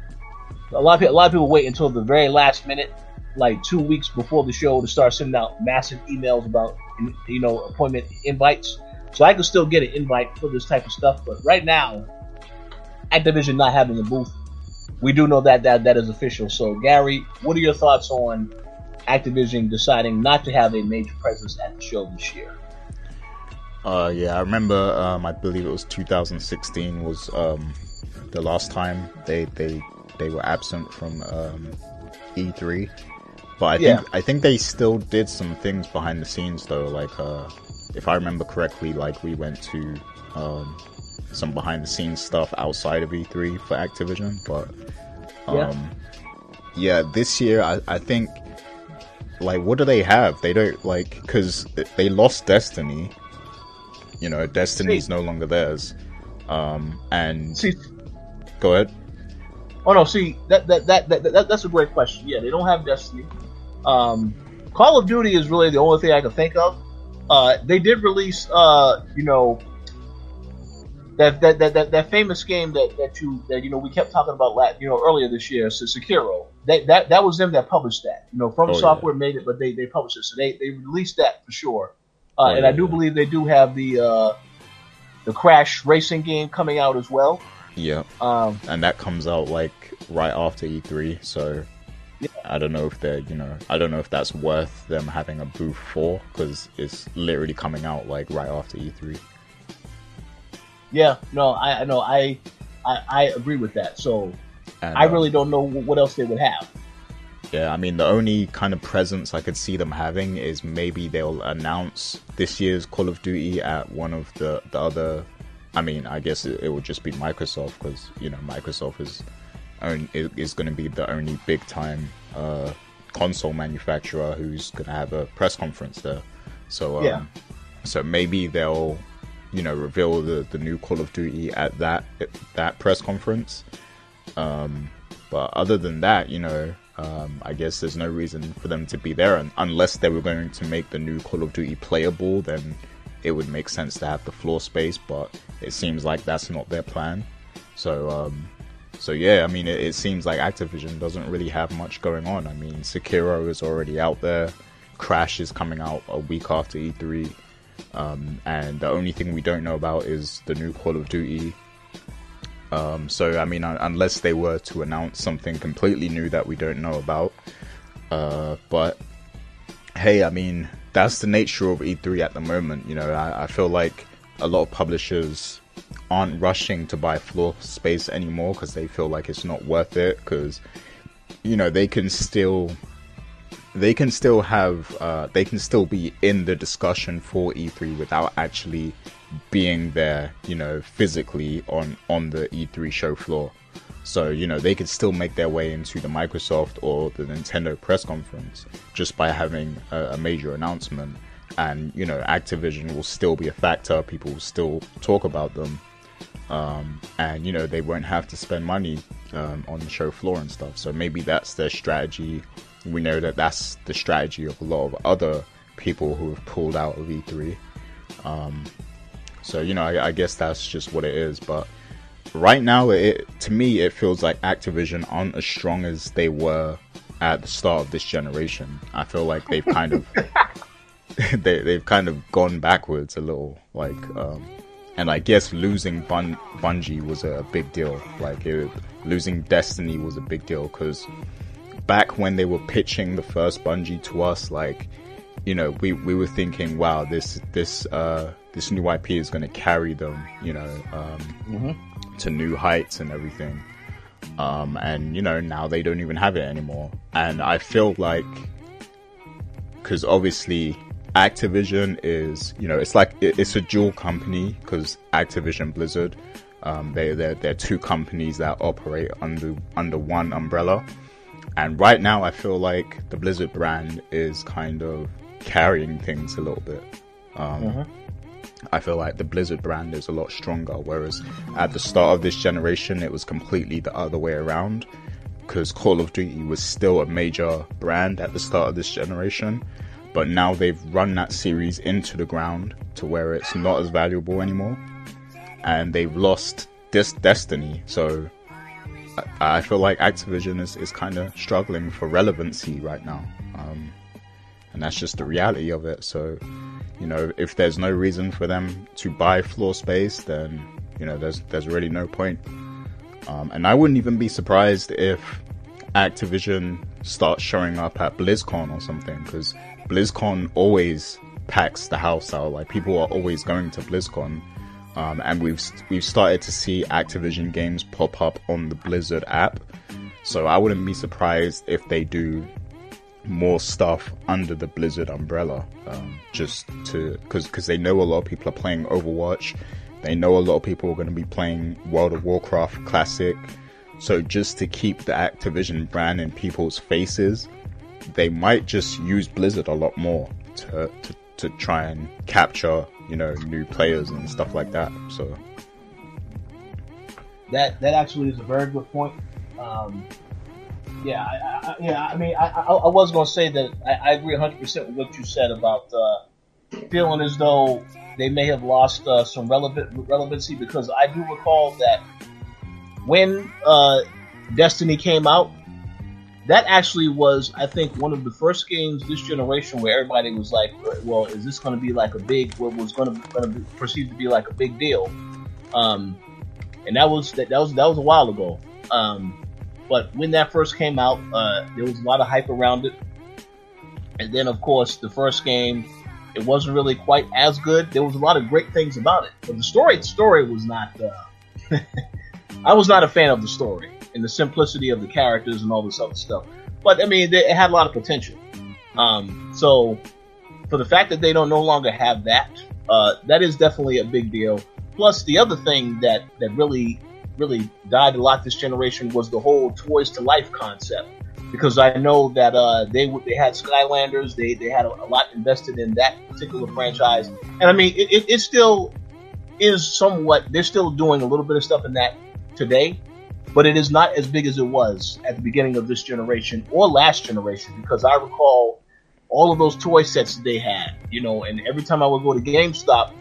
A lot, of, people, a lot of people wait until the very last minute, like two weeks before the show, to start sending out massive emails about, you know, appointment invites. So I can still get an invite for this type of stuff. But right now, Activision not having a booth, we do know that that, that is official. So, Gary, what are your thoughts on Activision deciding not to have a major presence at the show this year. Uh, yeah, I remember. Um, I believe it was 2016 was um, the last time they they they were absent from um, E3. But I yeah. think I think they still did some things behind the scenes though. Like, uh, if I remember correctly, like we went to um, some behind the scenes stuff outside of E3 for Activision. But yeah. Um, yeah, this year I, I think like what do they have? They don't like because they lost Destiny. You know, Destiny's see, no longer theirs. Um, and see, go ahead. Oh no, see that that, that that that that's a great question. Yeah, they don't have Destiny. Um, Call of Duty is really the only thing I can think of. Uh, they did release, uh, you know, that that, that, that, that famous game that, that you that you know we kept talking about last, you know earlier this year, so Sekiro. That, that that was them that published that. You know, From oh, Software yeah. made it, but they, they published it, so they, they released that for sure. Uh, oh, and yeah, I do yeah. believe they do have the uh, the Crash racing game coming out as well. Yeah, um, and that comes out like right after E3, so I don't know if they're, you know, I don't know if that's worth them having a booth for because it's literally coming out like right after E3. Yeah, no, I know, I, I, I agree with that. So and, I really don't know what else they would have. Yeah, I mean, the only kind of presence I could see them having is maybe they'll announce this year's Call of Duty at one of the, the other. I mean, I guess it, it would just be Microsoft because you know Microsoft is own, is going to be the only big time uh, console manufacturer who's going to have a press conference there. So um, yeah. so maybe they'll you know reveal the the new Call of Duty at that that press conference. Um, but other than that, you know, um, I guess there's no reason for them to be there, and unless they were going to make the new Call of Duty playable, then it would make sense to have the floor space. But it seems like that's not their plan. So, um, so yeah, I mean, it, it, seems like Activision doesn't really have much going on. I mean, Sekiro is already out there. Crash is coming out a week after E3. Um, and the only thing we don't know about is the new Call of Duty. Um, so, I mean, unless they were to announce something completely new that we don't know about. Uh, but hey, I mean, that's the nature of E3 at the moment. You know, I, I feel like a lot of publishers aren't rushing to buy floor space anymore because they feel like it's not worth it because, you know, they can still they can still have uh, they can still be in the discussion for E3 without actually being there, you know, physically on on the E3 show floor. So you know they could still make their way into the Microsoft or the Nintendo press conference just by having a, a major announcement. and you know Activision will still be a factor. People will still talk about them, um, and you know they won't have to spend money um, on the show floor and stuff. So maybe that's their strategy. We know that that's the strategy of a lot of other people who have pulled out of E3. Um, so you know, I, I, guess that's just what it is. But right now, it to me it feels like Activision aren't as strong as they were at the start of this generation. I feel like they've kind of they they've kind of gone backwards a little. Like, um, and I guess losing Bun- Bungie was a big deal. Like, it, losing Destiny was a big deal because back when they were pitching the first Bungie to us, like, you know, we we were thinking, wow, this this uh this new IP is going to carry them, you know, um, mm-hmm. to new heights and everything. Um, and you know, now they don't even have it anymore. And I feel like, because obviously Activision is, you know, it's like it's a dual company because Activision Blizzard, um, they they're, they're two companies that operate under under one umbrella. And right now, I feel like the Blizzard brand is kind of carrying things a little bit. Um, mm-hmm. I feel like the Blizzard brand is a lot stronger, whereas at the start of this generation, it was completely the other way around. Because Call of Duty was still a major brand at the start of this generation, but now they've run that series into the ground to where it's not as valuable anymore, and they've lost this Destiny. So I, feel like Activision is, is kind of struggling for relevancy right now, um, and that's just the reality of it. So you know, if there's no reason for them to buy floor space, then you know, there's there's really no point. Um, and I wouldn't even be surprised if Activision starts showing up at BlizzCon or something, because BlizzCon always packs the house out. Like people are always going to BlizzCon, um, and we've we've started to see Activision games pop up on the Blizzard app. So I wouldn't be surprised if they do more stuff under the Blizzard umbrella, um, just to because because they know a lot of people are playing Overwatch, they know a lot of people are going to be playing World of Warcraft Classic, so just to keep the Activision brand in people's faces, they might just use Blizzard a lot more to to, to try and capture you know new players and stuff like that. So that that actually is a very good point. Um, yeah, I, I, yeah. I mean, I, I, was going to say that I, agree 100 percent with what you said about uh, feeling as though they may have lost uh, some relevant relevancy because I do recall that when uh, Destiny came out, that actually was, I think, one of the first games this generation where everybody was like, "Well, is this going to be like a big? What was going to be perceived to be like a big deal?" Um, and that was that, that was that was a while ago. Um, but when that first came out, uh, there was a lot of hype around it. And then, of course, the first game, it wasn't really quite as good. There was a lot of great things about it, but the story, the story was not. Uh, I was not a fan of the story and the simplicity of the characters and all this other stuff. But I mean, it had a lot of potential. Um, so, for the fact that they don't no longer have that, uh, that is definitely a big deal. Plus, the other thing that that really really died a lot this generation was the whole toys to life concept. Because I know that uh, they they had Skylanders, they they had a, a, lot invested in that particular franchise, and I mean it, it, it still is somewhat. They're still doing a little bit of stuff in that today, but it is not as big as it was at the beginning of this generation or last generation. Because I recall all of those toy sets that they had, you know, and every time I would go to GameStop,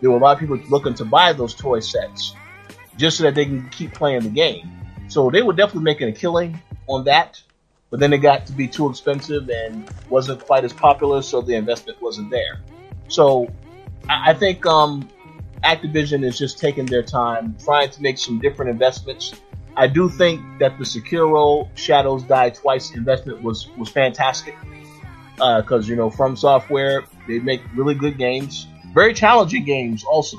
there were a lot of people looking to buy those toy sets just so that they can keep playing the game. So they were definitely making a killing on that, but then it got to be too expensive and wasn't quite as popular, so the investment wasn't there. So I, think um, Activision is just taking their time, trying to make some different investments. I do think that the Sekiro Shadows Die Twice investment was was fantastic because uh, you know From Software they make really good games, very challenging games also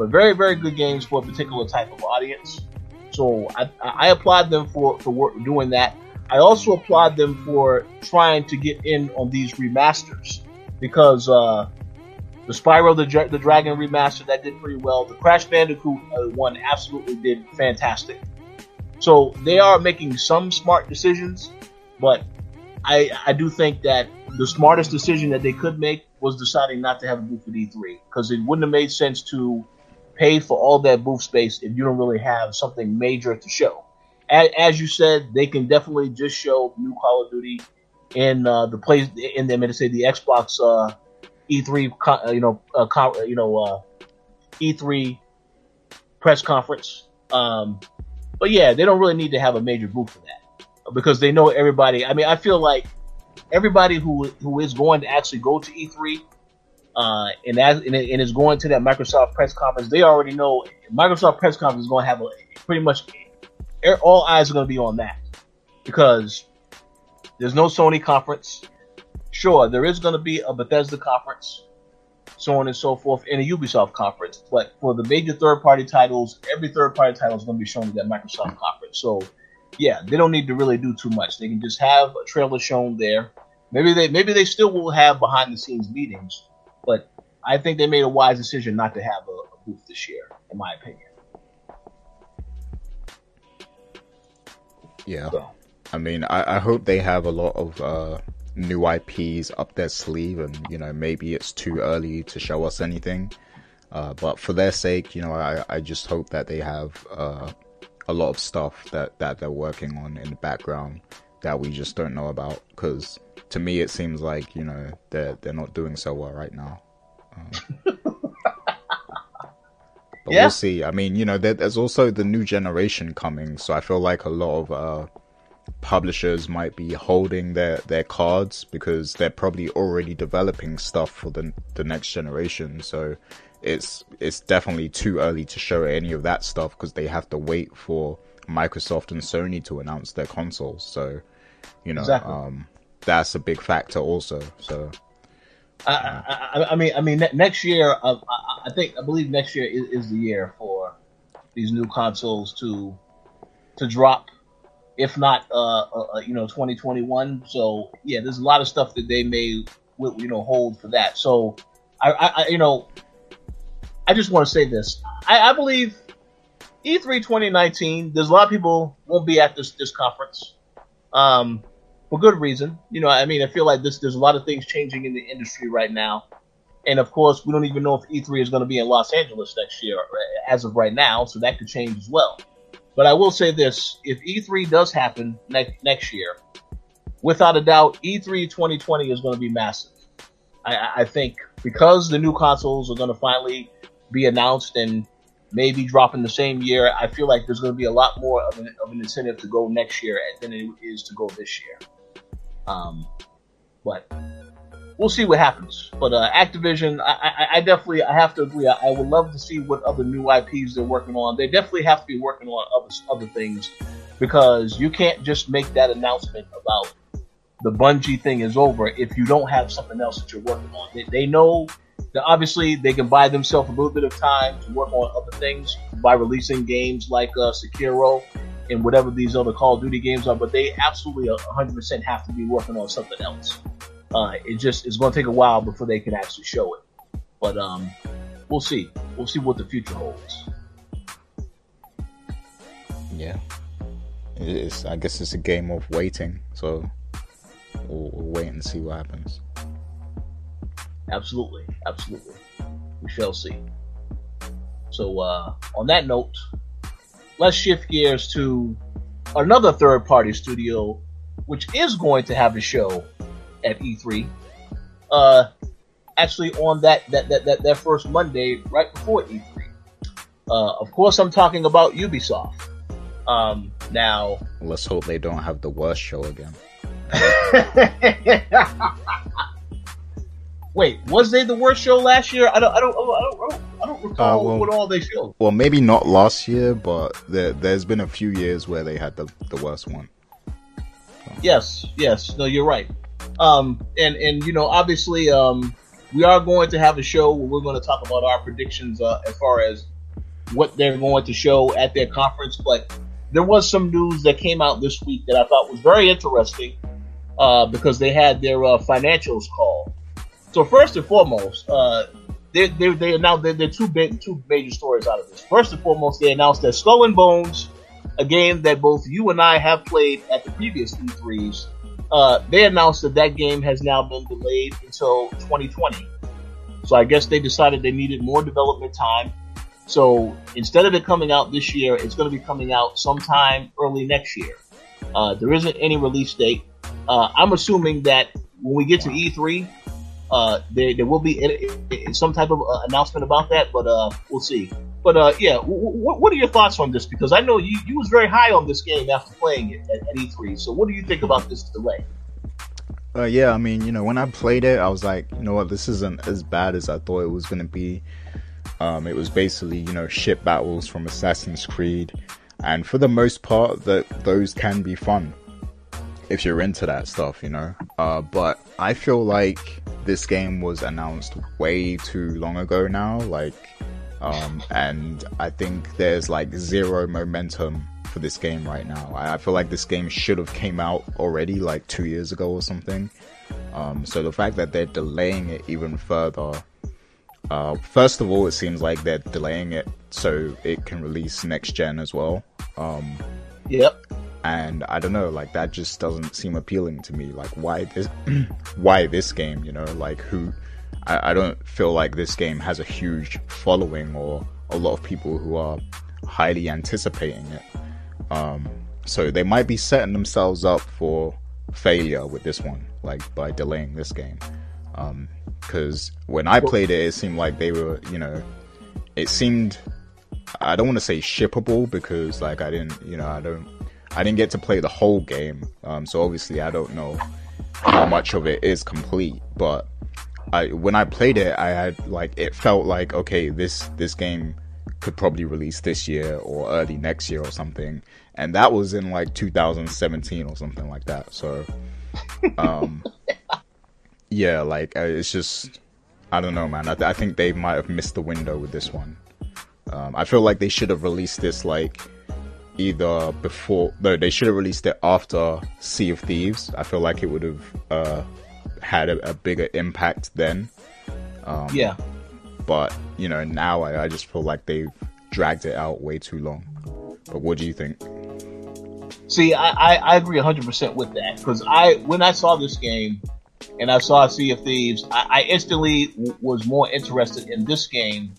but very, very good games for a particular type of audience. So I, I applaud them for, for work, doing that. I also applaud them for trying to get in on these remasters because uh, the Spyro the, the Dragon remaster that did pretty well. The Crash Bandicoot uh, one absolutely did fantastic. So they are making some smart decisions, but I I do think that the smartest decision that they could make was deciding not to have a booth at E3 because it wouldn't have made sense to pay for all that booth space if you don't really have something major to show. As, as you said, they can definitely just show new Call of Duty in uh, the place in them to say the Xbox uh, E3, uh, you know, uh, you know, uh, E3 press conference. Um, but yeah, they don't really need to have a major booth for that because they know everybody. I mean, I feel like everybody who who is going to actually go to E3 uh, and as and, and is going to that Microsoft press conference, they already know Microsoft press conference is going to have a pretty much all eyes are going to be on that because there's no Sony conference. Sure, there is going to be a Bethesda conference, so on and so forth, in a Ubisoft conference. But for the major third-party titles, every third-party title is going to be shown at that Microsoft conference. So, yeah, they don't need to really do too much. They can just have a trailer shown there. Maybe they maybe they still will have behind-the-scenes meetings, but I think they made a wise decision not to have a, a booth this year, in my opinion. Yeah. So. I mean, I, I hope they have a lot of uh, new IPs up their sleeve, and you know, maybe it's too early to show us anything. Uh, but for their sake, you know, I, I just hope that they have uh, a lot of stuff that, that they're working on in the background that we just don't know about. Because to me, it seems like you know they're they're not doing so well right now. Um, but yeah. we'll see. I mean, you know, there, there's also the new generation coming, so I feel like a lot of uh, publishers might be holding their, their cards because they're probably already developing stuff for the the next generation. So it's it's definitely too early to show any of that stuff because they have to wait for Microsoft and Sony to announce their consoles. So you know, exactly. um, that's a big factor also. So. I, I, I, mean, I mean, next year, uh, I, I, think, I believe next year is, is the year for these new consoles to to drop if not, uh, uh, uh you know, 2021. So yeah, there's a lot of stuff that they may, you know, hold for that. So I, I you know, I just want to say this. I, I believe E3 2019. There's a lot of people won't be at this this conference, um, for good reason. You know, I mean, I feel like this. There's a lot of things changing in the industry right now, and of course, we don't even know if E3 is going to be in Los Angeles next year, uh, as of right now. So that could change as well. But I will say this: if E3 does happen next next year, without a doubt, E3 2020 is going to be massive. I, I think because the new consoles are going to finally be announced and maybe drop in the same year. I feel like there's going to be a lot more of an, of an incentive to go next year than it is to go this year. Um, but we'll see what happens. But uh, Activision, I, I, I, definitely I have to agree. I, I, would love to see what other new IPs they're working on. They definitely have to be working on other other things because you can't just make that announcement about the Bungie thing is over if you don't have something else that you're working on. They, they know that obviously they can buy themselves a little bit of time to work on other things by releasing games like uh, Sekiro and whatever these other Call of Duty games are, but they absolutely 100% have to be working on something else. Uh, it just it's going to take a while before they can actually show it. But um, we'll see. We'll see what the future holds. Yeah, it's. I guess it's a game of waiting. So we'll, we'll wait and see what happens. Absolutely, absolutely. We shall see. So uh, on that note, let's shift gears to another third-party studio, which is going to have a show at E3. Uh, actually, on that that, that that that first Monday, right before E3. Uh, of course, I'm talking about Ubisoft. Um, now, let's hope they don't have the worst show again. Wait, was they the worst show last year? I don't, I don't, I don't, I don't, recall uh, well, what all they showed. Well, maybe not last year, but there, has been a few years where they had the the worst one. So. Yes, yes, no, you're right. Um, and and you know, obviously, um, we are going to have a show where we're going to talk about our predictions uh, as far as what they're going to show at their conference. But there was some news that came out this week that I thought was very interesting uh, because they had their uh, financials call. So first and foremost, uh, they they they announced there are two big two major stories out of this. First and foremost, they announced that Skull and Bones, a game that both you and I have played at the previous E3s, uh, they announced that that game has now been delayed until 2020. So I guess they decided they needed more development time. So instead of it coming out this year, it's going to be coming out sometime early next year. Uh, there isn't any release date. Uh, I'm assuming that when we get to E3, uh, there, there will be some type of uh, announcement about that, but uh, we'll see. But uh, yeah, w- w- what are your thoughts on this? Because I know you, you was very high on this game after playing it at, at E3. So what do you think about this delay? Uh, yeah, I mean, you know, when I played it, I was like, you know what, this isn't as bad as I thought it was gonna be. Um, it was basically, you know, ship battles from Assassin's Creed, and for the most part, that those can be fun if you're into that stuff, you know. Uh, but I feel like this game was announced way too long ago now, like, um, and I think there's like zero momentum for this game right now. I, I feel like this game should have came out already like two years ago or something. Um, so the fact that they're delaying it even further, uh, first of all, it seems like they're delaying it so it can release next gen as well. Um, yep and I don't know, like that just doesn't seem appealing to me. Like why this, why this game? You know, like who? I, I don't feel like this game has a huge following or a lot of people who are highly anticipating it. Um, so they might be setting themselves up for failure with this one, like by delaying this game. Because um, when I played it, it seemed like they were, you know, it seemed. I don't want to say shippable because, like, I didn't, you know, I don't I didn't get to play the whole game, um, so obviously I don't know how much of it is complete. But I, when I played it, I had like it felt like okay, this this game could probably release this year or early next year or something, and that was in like 2017 or something like that. So, um, yeah, like uh, it's just I don't know, man. I, I think they might have missed the window with this one. Um, I feel like they should have released this like either before no they should have released it after sea of thieves i feel like it would have uh, had a, a, bigger impact then. Um, yeah. But you know now I, I just feel like they've dragged it out way too long. But what do you think? See i, I, I agree 100% with that. Because i when i saw this game and i saw sea of thieves i, I instantly w- was more interested in this game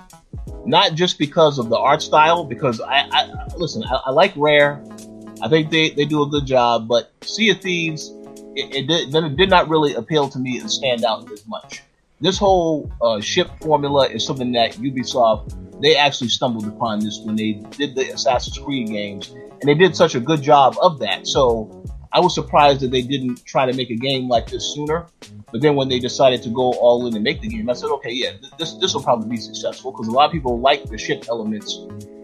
not just because of the art style, because I, I listen, I, I, like Rare. I think they, they do a good job, but Sea of Thieves, it, it, did, it did not really appeal to me and stand out as much. This whole uh, ship formula is something that Ubisoft, they actually stumbled upon this when they did the Assassin's Creed games, and they did such a good job of that. So I was surprised that they didn't try to make a game like this sooner. But then when they decided to go all in and make the game, I said, okay, yeah, this this will probably be successful because a lot of people like the ship elements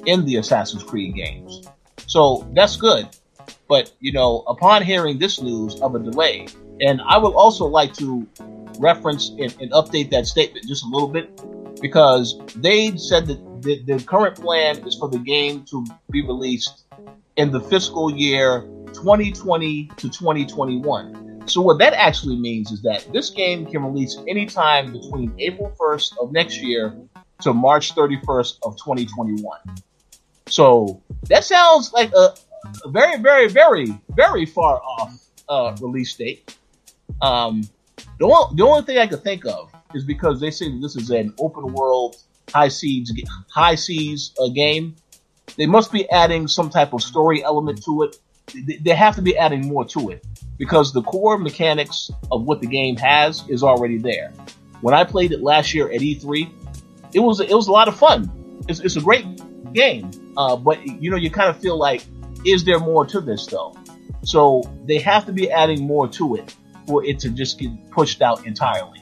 in the Assassin's Creed games. So that's good. But you know, upon hearing this news of a delay, and I would also like to reference and, and update that statement just a little bit because they said that the, the current plan is for the game to be released in the fiscal year 2020 to 2021. So what that actually means is that this game can release anytime between April 1st of next year to March 31st of 2021. So that sounds like a, a very, very, very, very far off uh, release date. Um, the, only, the only thing I could think of is because they say that this is an open world high seas high seas uh, game. They must be adding some type of story element to it they have to be adding more to it because the core mechanics of what the game has is already there. When I played it last year at E3, it was it was a lot of fun. It's, it's a great game, uh, but you know you kind of feel like, is there more to this though? So they have to be adding more to it for it to just get pushed out entirely.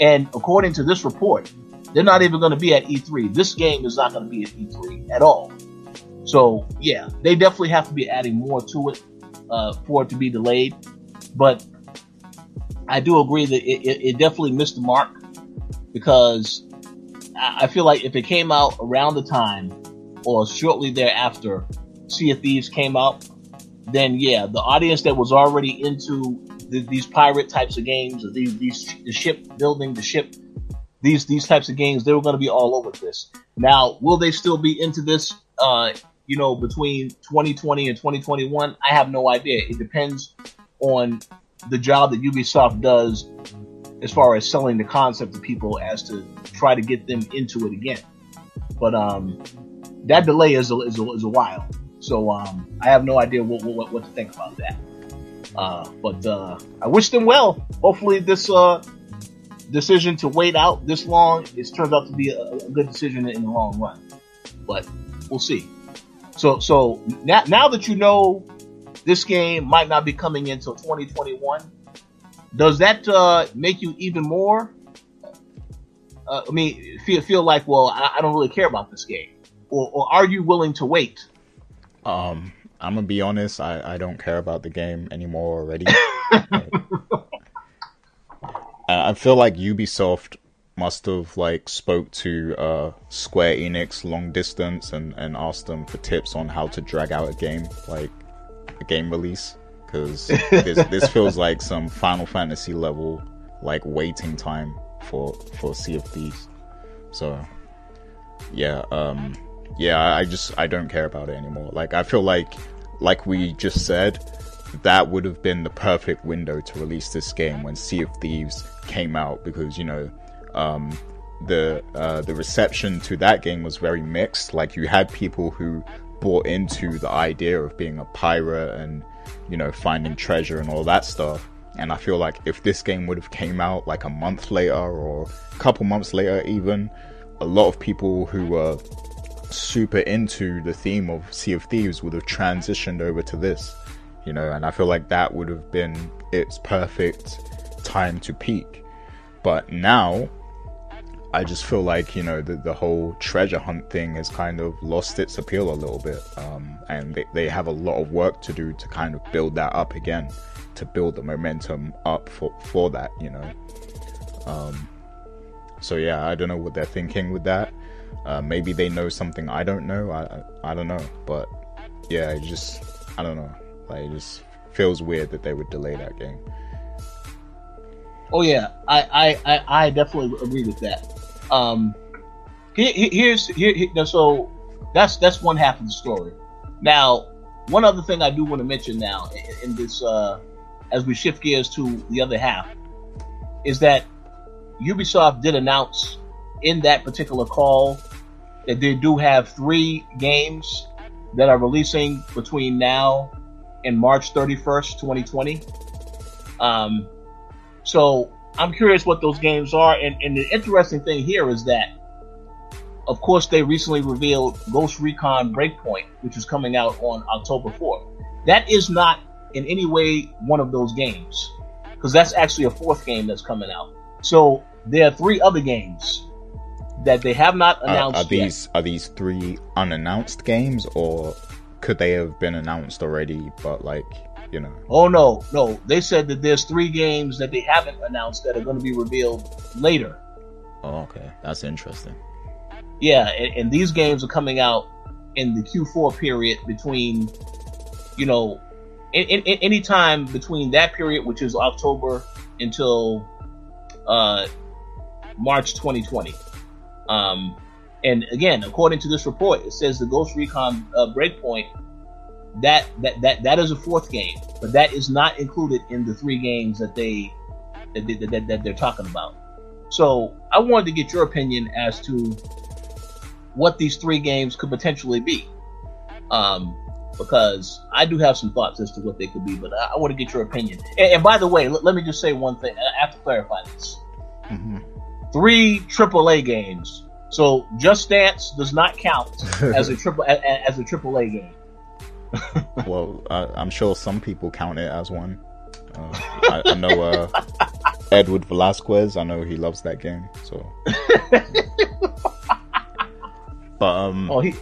And according to this report, they're not even going to be at E3. This game is not going to be at E3 at all. So yeah, they definitely have to be adding more to it uh, for it to be delayed. But I do agree that it, it, it definitely missed the mark because I feel like if it came out around the time or shortly thereafter Sea of Thieves came out, then yeah, the audience that was already into the, these pirate types of games, these these the ship building, the ship, these these types of games, they were going to be all over this. Now, will they still be into this uh, you know, between 2020 and 2021, I have no idea. It depends on the job that Ubisoft does as far as selling the concept to people as to try to get them into it again. But um, that delay is a, is a, is a while, so um, I have no idea what, what what to think about that. Uh, but uh, I wish them well. Hopefully, this uh, decision to wait out this long is turns out to be a, a good decision in the long run. But we'll see. So so now now that you know this game might not be coming in until 2021, does that uh, make you even more? Uh, I mean, feel feel like well, I, I, don't really care about this game, or, or are you willing to wait? Um, I'm gonna be honest. I, I don't care about the game anymore already. I feel like Ubisoft must have like spoke to uh, Square Enix long distance and, and asked them for tips on how to drag out a game like a game release because this this feels like some Final Fantasy level like waiting time for for Sea of Thieves. So yeah, um, yeah, I just I don't care about it anymore. Like I feel like like we just said, that would have been the perfect window to release this game when Sea of Thieves came out because you know um, the uh, the reception to that game was very mixed. Like you had people who bought into the idea of being a pirate and you know finding treasure and all that stuff. And I feel like if this game would have came out like a month later or a couple months later, even a lot of people who were super into the theme of Sea of Thieves would have transitioned over to this, you know, and I feel like that would have been its perfect time to peak. But now, I just feel like, you know, the, the whole treasure hunt thing has kind of lost its appeal a little bit. Um, and they, they have a lot of work to do to kind of build that up again, to build the momentum up for, for that, you know. Um, so yeah, I don't know what they're thinking with that. Uh, maybe they know something I don't know. I, I, I don't know, but yeah, it just I don't know. Like it just feels weird that they would delay that game. Oh yeah, I I, I, I definitely agree with that. Um, here, here's here, here so that's that's one half of the story. Now, one other thing I do want to mention now in, in this uh, as we shift gears to the other half is that Ubisoft did announce in that particular call that they do have three games that are releasing between now and March 31st, 2020. Um, so I'm curious what those games are. And, and the interesting thing here is that, of course, they recently revealed Ghost Recon Breakpoint, which is coming out on October 4th. That is not in any way one of those games, because that's actually a fourth game that's coming out. So there are three other games that they have not announced. Uh, are these yet. are these three unannounced games, or could they have been announced already? But like you know. Oh no, no. They said that there's three games that they haven't announced that are going to be revealed later. Oh, okay, that's interesting. Yeah, and, and these games are coming out in the Q4 period between, you know, in, in, in any time between that period, which is October until uh, March 2020. Um, and again, according to this report, it says the Ghost Recon uh, Breakpoint that that that that is a fourth game, but that is not included in the three games that they that, they, that, that they're talking about. So I wanted to get your opinion as to what these three games could potentially be, um, because I do have some thoughts as to what they could be, but I, I want to get your opinion. And, and by the way, let, let, me just say one thing. I have to clarify this. Mm-hmm three AAA games. So Just Dance does not count as a triple as a AAA game. well, uh, I'm sure some people count it as one. Uh, I, I, know uh, Edward Velasquez. I know he loves that game. So, but um, oh he,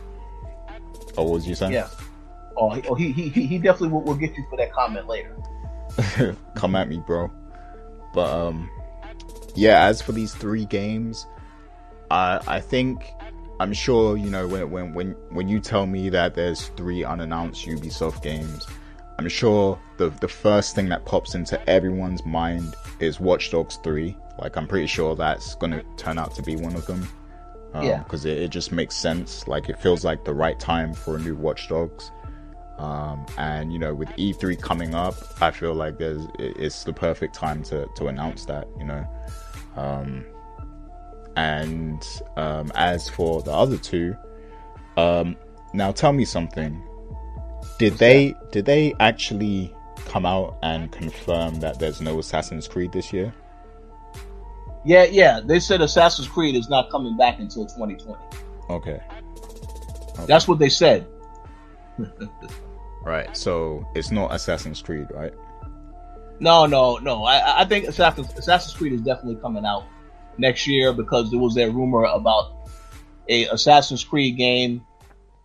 oh, what was you saying? Yeah. Oh, he, oh, he, he, he definitely will, will get you for that comment later. Come at me, bro. But um, yeah, as for these three games, I I think I'm sure you know when when when when you tell me that there's three unannounced Ubisoft games, I'm sure the the first thing that pops into everyone's mind is Watch Dogs 3. Like I'm pretty sure that's gonna turn out to be one of them. Um, yeah. Because it, it just makes sense. Like it feels like the right time for a new Watch Dogs. Um, and you know, with E3 coming up, I feel like there's it's the perfect time to to announce that. You know, um, and um, as for the other two, um, now tell me something. Did they did they actually come out and confirm that there's no Assassin's Creed this year? Yeah, yeah. They said Assassin's Creed is not coming back until 2020. Okay. okay. That's what they said. right. So it's not Assassin's Creed, right? No, no, no. I, I think Assassin's, Assassin's Creed is definitely coming out next year because there was that rumor about a Assassin's Creed game.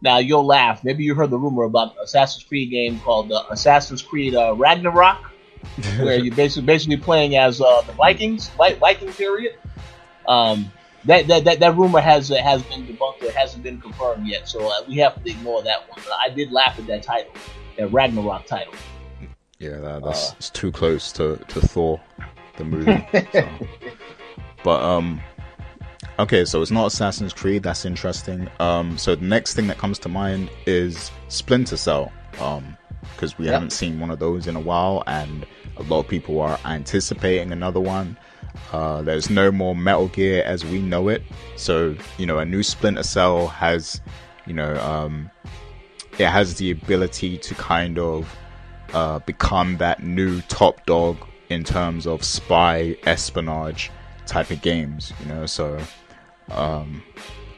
Now you'll laugh. Maybe you heard the rumor about Assassin's Creed game called uh, Assassin's Creed uh, Ragnarok where you're basically basically playing as uh, the Vikings, Viking period. Um, that, that, that, that rumor has uh, has been debunked. It hasn't been confirmed yet, so uh, we have to ignore that one. But I did laugh at that title, that Ragnarok title. Yeah, that, that's uh, too close to, to Thor, the movie. so. But um, okay, so it's not Assassin's Creed. That's interesting. Um, so the next thing that comes to mind is Splinter Cell. Um, because we yep. haven't seen one of those in a while, and a lot of people are anticipating another one. Uh, there's no more Metal Gear as we know it, so you know a new Splinter Cell has, you know, um, it has the ability to kind of uh, become that new top dog in terms of spy espionage type of games, you know. So um,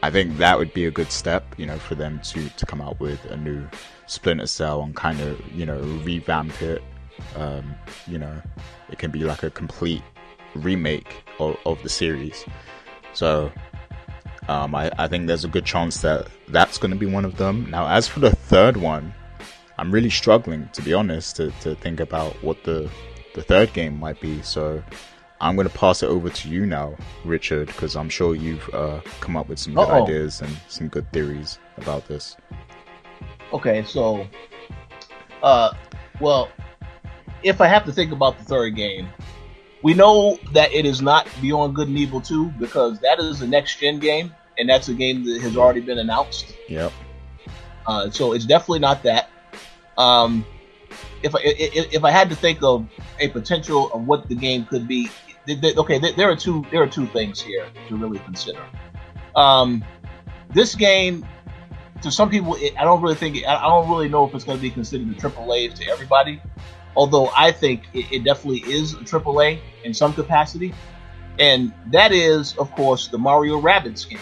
I think that would be a good step, you know, for them to to come out with a new Splinter Cell and kind of you know revamp it. Um, you know, it can be like a complete remake of, of the series. So um, I, I think there's a good chance that that's going to be one of them. Now, as for the third one, I'm really struggling to be honest to, to think about what the the third game might be. So I'm going to pass it over to you now, Richard, because I'm sure you've uh, come up with some good Uh-oh. ideas and some good theories about this. Okay, so, uh, well, if I have to think about the third game, we know that it is not Beyond Good and Evil 2 because that is a next gen game, and that's a game that has already been announced. Yep. Uh, so it's definitely not that. Um, if I if, I had to think of a potential of what the game could be, okay, there are two there are two things here to really consider. Um, this game to some people, it, I don't really think it, I don't really know if it's going to be considered a triple A to everybody. Although I think it, it definitely is a triple A in some capacity, and that is, of course, the Mario Rabbids game.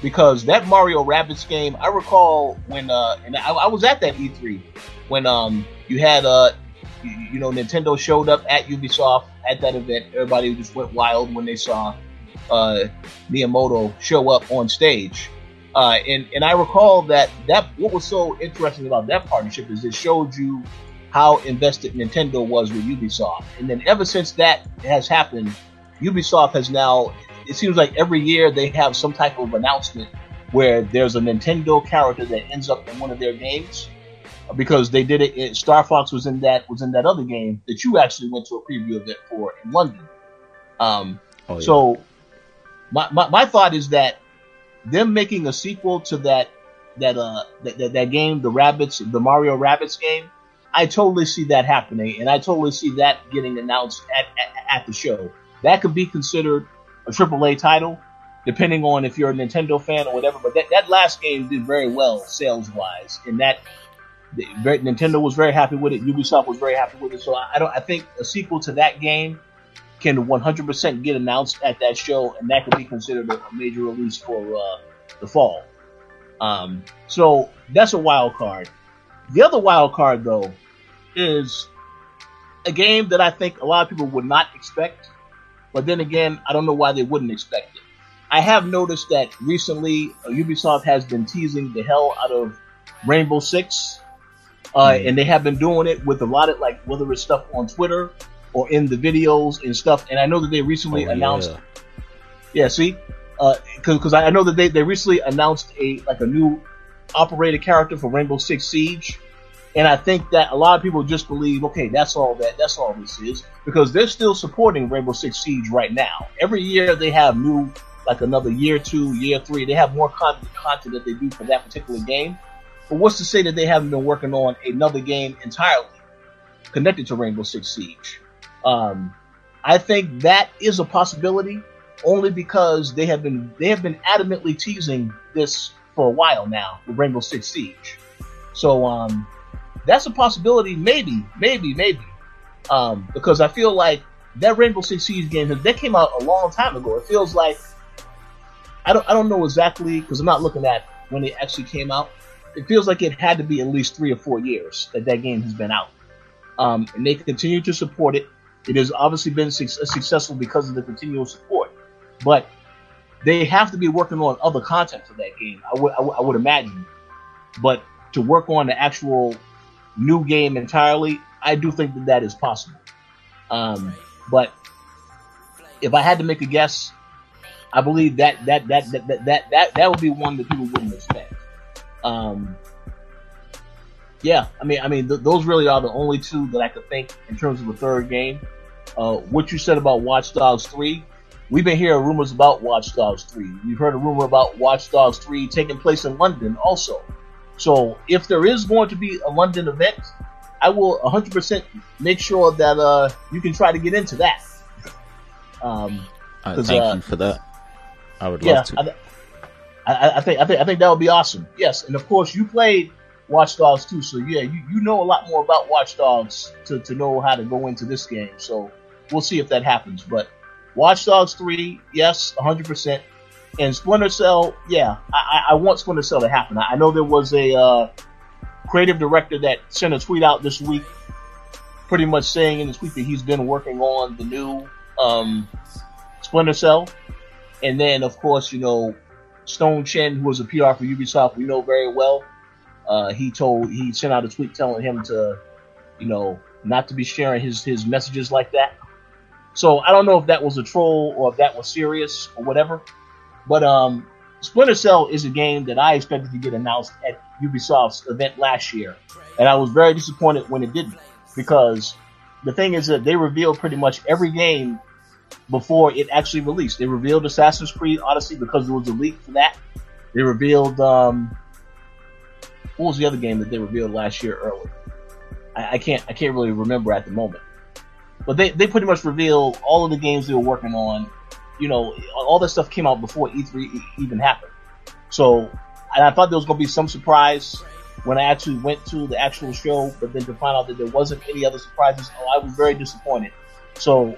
Because that Mario Rabbids game, I recall when, uh, and I, I was at that E3 when um you had uh you, you know Nintendo showed up at Ubisoft at that event. Everybody just went wild when they saw uh, Miyamoto show up on stage. Uh, and and I recall that that what was so interesting about that partnership is it showed you how invested Nintendo was with Ubisoft. And then ever since that has happened, Ubisoft has now it seems like every year they have some type of announcement where there's a Nintendo character that ends up in one of their games because they did it, it Star Fox was in that was in that other game that you actually went to a preview of it for in London. Um, oh, yeah. so my, my, my thought is that them making a sequel to that that uh that, that, that game, the Rabbids, the Mario Rabbids game, I totally see that happening, and I totally see that getting announced at, at, at the show. That could be considered a AAA title, depending on if you're a Nintendo fan or whatever. But that, that last game did very well sales wise, and that Nintendo was very happy with it. Ubisoft was very happy with it. So I, I don't. I think a sequel to that game can 100% get announced at that show, and that could be considered a, major release for uh, the fall. Um, so that's a wild card. The other wild card, though, is a game that I think a lot of people would not expect. But then again, I don't know why they wouldn't expect it. I have noticed that recently uh, Ubisoft has been teasing the hell out of Rainbow Six, uh, mm. and they have been doing it with a lot of like whether it's stuff on Twitter or in the videos and stuff. And I know that they recently oh, announced. Yeah, yeah see, because uh, I know that they, they recently announced a like a new operator character for Rainbow Six Siege, and I think that a lot of people just believe, okay, that's all that that's all this is because they're still supporting Rainbow Six Siege right now. Every year they have new like another year two, year three. They have more content, content that they do for that particular game. But what's to say that they haven't been working on another game entirely connected to Rainbow Six Siege? Um, I think that is a possibility only because they have been they have been adamantly teasing this for a while now with Rainbow Six Siege. So um, that's a possibility, maybe, maybe, maybe. Um, because I feel like that Rainbow Six Siege game that came out a long time ago. It feels like I don't I don't know exactly because I'm not looking at when it actually came out. It feels like it had to be at least three or four years that that game has been out, um, and they continue to support it. It has obviously been su- successful because of the continual support, but they have to be working on other content for that game. I would I would- I would imagine, but to work on the actual new game entirely, I do think that that is possible. Um, but if I had to make a guess, I believe that that that that that that that, that would be one that people wouldn't expect. Um, yeah, I mean, I mean, th- those really are the only two that I could think in terms of a third game. Uh, what you said about Watch Dogs Three, we've been hearing rumors about Watch Dogs Three. We've heard a rumor about Watch Dogs Three taking place in London also. So if there is going to be a London event, I will 100% make sure that uh, you can try to get into that. Um, Uh, thank uh, you for that. I would yeah, love to. I, I, I think I think I think that would be awesome. Yes, and of course you played Watch Dogs too, so yeah, you, you know a lot more about Watch Dogs to, to know how to go into this game. So we'll see if that happens. But Watch Dogs three, yes, 100 percent. And Splinter Cell, yeah, I, I- want Splinter Cell to happen. I, know there was a uh, creative director that sent a tweet out this week, pretty much saying in the tweet that he's been working on the new um, Splinter Cell. And then, of course, you know, Stone Chen, who was a PR for Ubisoft, we know very well. Uh, he told he sent out a tweet telling him to, you know, not to be sharing his his messages like that. So I don't know if that was a troll or if that was serious or whatever. But um, Splinter Cell is a game that I expected to get announced at Ubisoft's event last year, and I was very disappointed when it didn't because the thing is that they revealed pretty much every game before it actually released. They revealed Assassin's Creed Odyssey because there was a leak for that. They revealed um, what was the other game that they revealed last year early? I, I can't I can't really remember at the moment. But they, they pretty much revealed all of the games they were working on. You know, all that stuff came out before E3 e- even happened. So, and I thought there was going to be some surprise when I actually went to the actual show, but then to find out that there wasn't any other surprises, oh, I was very disappointed. So,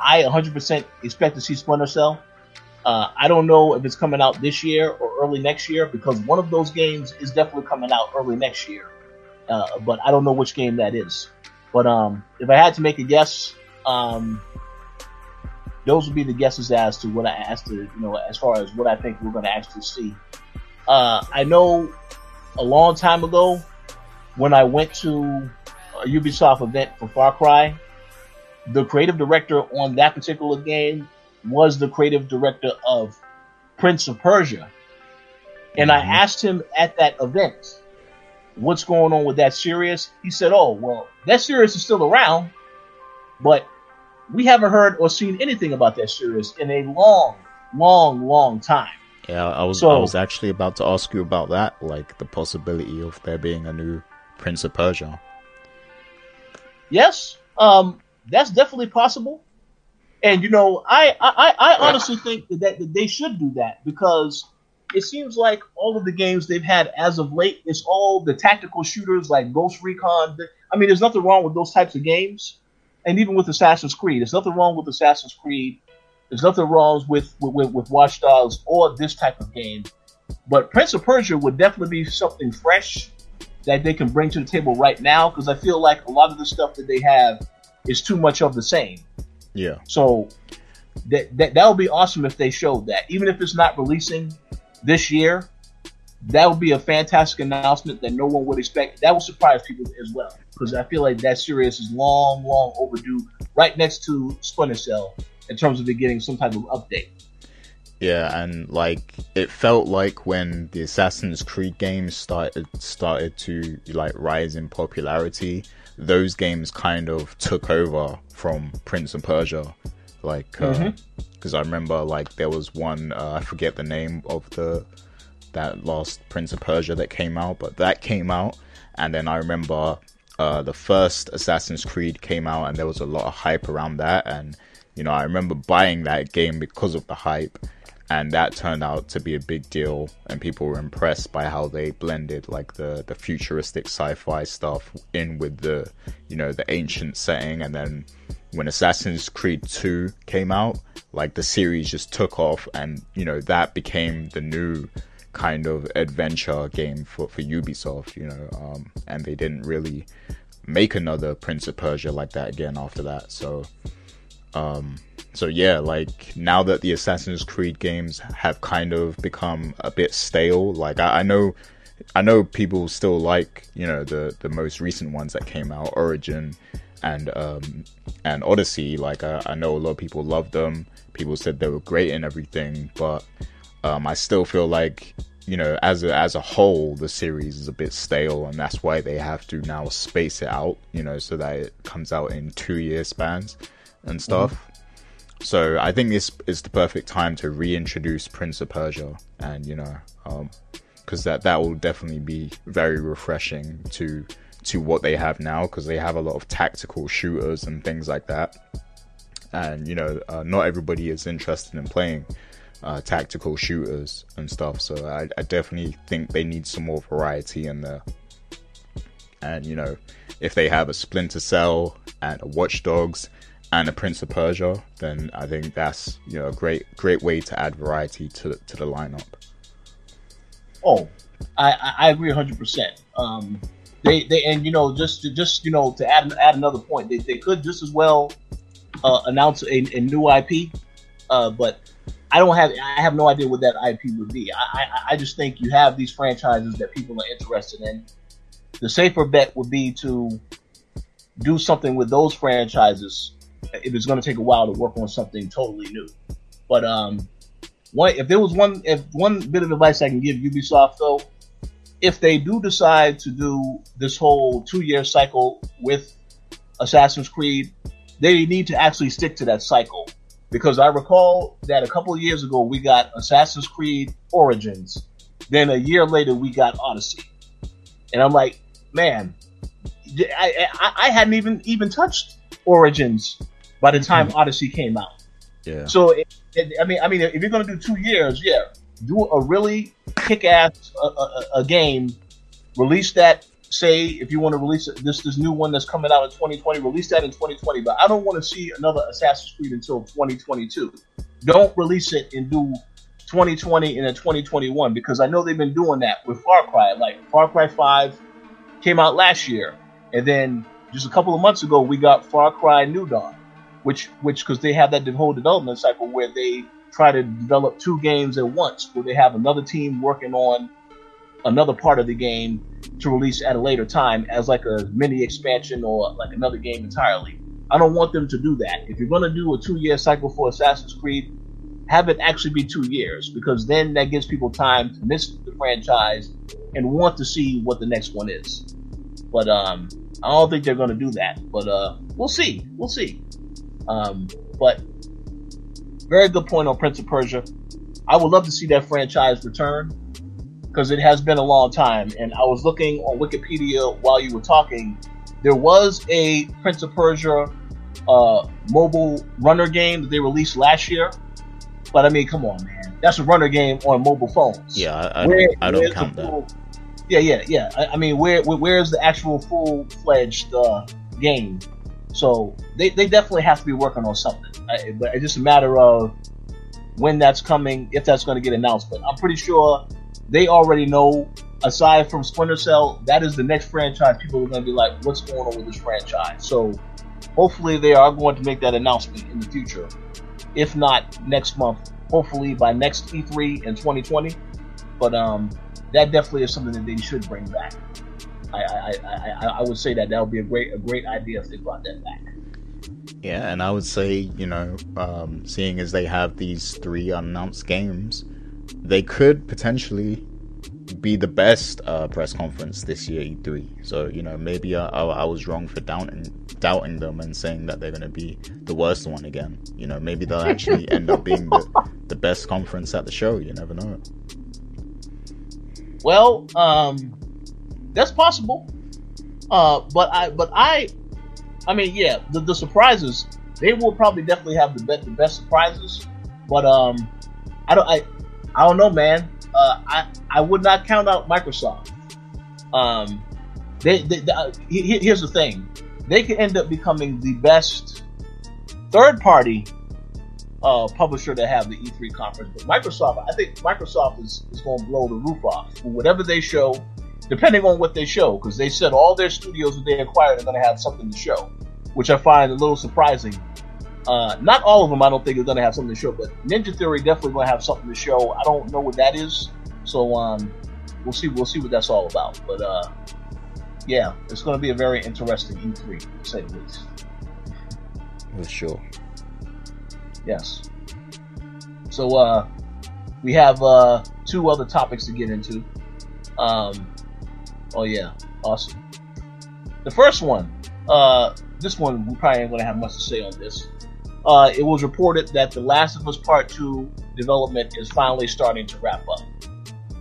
I 100% expect to see Splinter Cell. Uh, I don't know if it's coming out this year or early next year because one of those games is definitely coming out early next year. Uh, but I don't know which game that is. But um, if I had to make a guess, um, those would be the guesses as to what I asked to you know as far as what I think we're going to actually see. Uh, I know a long time ago when I went to a Ubisoft event for Far Cry, the creative director on that particular game was the creative director of Prince of Persia. And I Mhm. asked him at that event, what's going on with that series? He said, oh, well, that series is still around, but we haven't heard or seen anything about that series in a long, long, long time. Yeah, I was So- I was actually about to ask you about that, like the possibility of there being a new Prince of Persia. Yes, um, that's definitely possible. And you know, I I, I honestly think that, that that they should do that because it seems like all of the games they've had as of late, it's all the tactical shooters like Ghost Recon. I mean, there's nothing wrong with those types of games, and even with Assassin's Creed, there's nothing wrong with Assassin's Creed. There's nothing wrong with with, with, Watch Dogs or this type of game. But Prince of Persia would definitely be something fresh that they can bring to the table right now because I feel like a lot of the stuff that they have is too much of the same. Yeah. So that that that would be awesome if they showed that, even if it's not releasing this year. That would be a fantastic announcement that no one would expect. That would surprise people as well because I feel like that series is long, long overdue, right next to Splinter Cell in terms of it getting some type of update. Yeah, and like it felt like when the Assassin's Creed games started started to like rise in popularity, those games kind of took over from Prince of Persia. Like, because Mhm. I remember like there was one uh, I forget the name of the that last Prince of Persia that came out, but that came out, and then I remember uh, the first Assassin's Creed came out, and there was a lot of hype around that, and you know I remember buying that game because of the hype, and that turned out to be a big deal, and people were impressed by how they blended like the the futuristic sci-fi stuff in with the you know the ancient setting, and then when Assassin's Creed 2 came out, like the series just took off, and you know that became the new kind of adventure game for, for Ubisoft, you know, um, and they didn't really make another Prince of Persia like that again after that. So, um, so yeah, like now that the Assassin's Creed games have kind of become a bit stale, like I, I know, I know people still like you know the the most recent ones that came out, Origin and um and Odyssey. Like I, I know a lot of people love them. People said they were great and everything, but um, I still feel like you know as a as a whole the series is a bit stale, and that's why they have to now space it out. You know, so that it comes out in two year spans and stuff. Mm-hmm. So I think this is the perfect time to reintroduce Prince of Persia, and you know, because um, that that will definitely be very refreshing to to what they have now, because they have a lot of tactical shooters and things like that. And you know, uh, not everybody is interested in playing uh, tactical shooters and stuff. So I, I definitely think they need some more variety in there. And you know, if they have a Splinter Cell and a Watch Dogs and a Prince of Persia, then I think that's you know a great great way to add variety to to the lineup. Oh, I, I agree hundred um, percent. They they and you know just to, just you know to add add another point, they, they could just as well uh, announce a, a, new IP, uh, but I don't have I have no idea what that IP would be. I, I, I just think you have these franchises that people are interested in. The safer bet would be to do something with those franchises if it's going to take a while to work on something totally new. But um, one if there was one if one bit of advice I can give Ubisoft though, if they do decide to do this whole two year cycle with Assassin's Creed, they need to actually stick to that cycle because I recall that a couple of years ago we got Assassin's Creed Origins, then a year later we got Odyssey, and I'm like, man, I, I, I hadn't even even touched Origins by the time mm-hmm. Odyssey came out. Yeah. So it, it, I mean, I mean, if you're gonna do two years, yeah, do a really kick-ass a, a, a game, release that say if you want to release this this new one that's coming out in 2020, release that in 2020. But I don't want to see another Assassin's Creed until 2022. Don't release it and do 2020 and then 2021 because I know they've been doing that with Far Cry. Like Far Cry 5 came out last year, and then just a couple of months ago we got Far Cry New Dawn, which which because they have that whole development cycle where they try to develop two games at once, where they have another team working on another part of the game to release at a later time as like a mini expansion or like another game entirely. I don't want them to do that. If you're going to do a two year cycle for Assassin's Creed, have it actually be two years because then that gives people time to miss the franchise and want to see what the next one is. But um, I don't think they're going to do that. But uh, we'll see. We'll see. Um, but very good point on Prince of Persia. I would love to see that franchise return because it has been a long time. And I was looking on Wikipedia while you were talking. There was a Prince of Persia uh, mobile runner game that they released last year. But I mean, come on, man. That's a runner game on mobile phones. Yeah, I, I where, don't, I don't count full, that. Yeah, yeah, yeah. I, I mean, where, where, where's the actual full fledged uh, game? So they, they definitely have to be working on something. I, but it's just a matter of when that's coming, if that's going to get announced. But I'm pretty sure they already know, aside from Splinter Cell, that is the next franchise people are going to be like, what's going on with this franchise? So hopefully they are going to make that announcement in the future. If not next month, hopefully by next E3 in 2020. But um, that definitely is something that they should bring back. I, I, I, I would say that that would be a great a great idea if they brought that back. Yeah, and I would say, you know, um, seeing as they have these three unannounced games, they could potentially be the best uh, press conference this year E3. So you know maybe I, I, I, was wrong for doubting doubting them and saying that they're going to be the worst one again. You know maybe they'll actually end up being the, the best conference at the show. You never know. Well, um, that's possible. Uh, but I, but I, I mean, yeah, the, the surprises they will probably definitely have the best the best surprises. But um, I don't I, I don't know, man. Uh, I I would not count out Microsoft. Um, they, they, they uh, here's the thing, they could end up becoming the best third party uh, publisher to have the E3 conference. But Microsoft, I think Microsoft is, is going to blow the roof off. Whatever they show, depending on what they show, because they said all their studios that they acquired are going to have something to show, which I find a little surprising. Uh, not all of them, I don't think, are going to have something to show, but Ninja Theory definitely going to have something to show. I don't know what that is, so um, we'll see. We'll see what that's all about. But uh, yeah, it's going to be a very interesting E3, to say the least. For sure. Yes. So uh, we have uh, two other topics to get into. Um, oh yeah, awesome. The first one, uh, this one we probably ain't gonna have much to say on this. Uh, it was reported that The Last of Us Part Two development is finally starting to wrap up.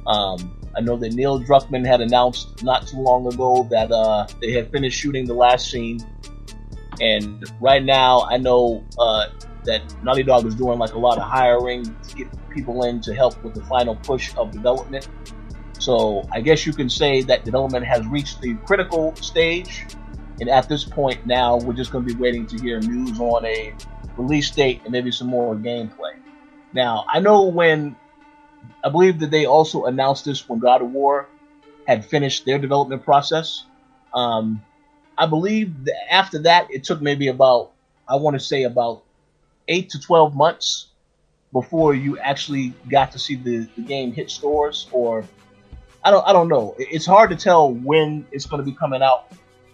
Um, I know that Neil Druckmann had announced not too long ago that uh, they had finished shooting the last scene, and right now I know uh, that Naughty Dog is doing like a lot of hiring to get people in to help with the final push of development. So I guess you can say that development has reached the critical stage, and at this point now we're just going to be waiting to hear news on a release date and maybe some more gameplay. Now I know when I believe that they also announced this when God of War had finished their development process. Um, I believe that after that it took maybe about I want to say about eight to twelve months before you actually got to see the, the game hit stores or I don't I don't know. It's hard to tell when it's going to be coming out.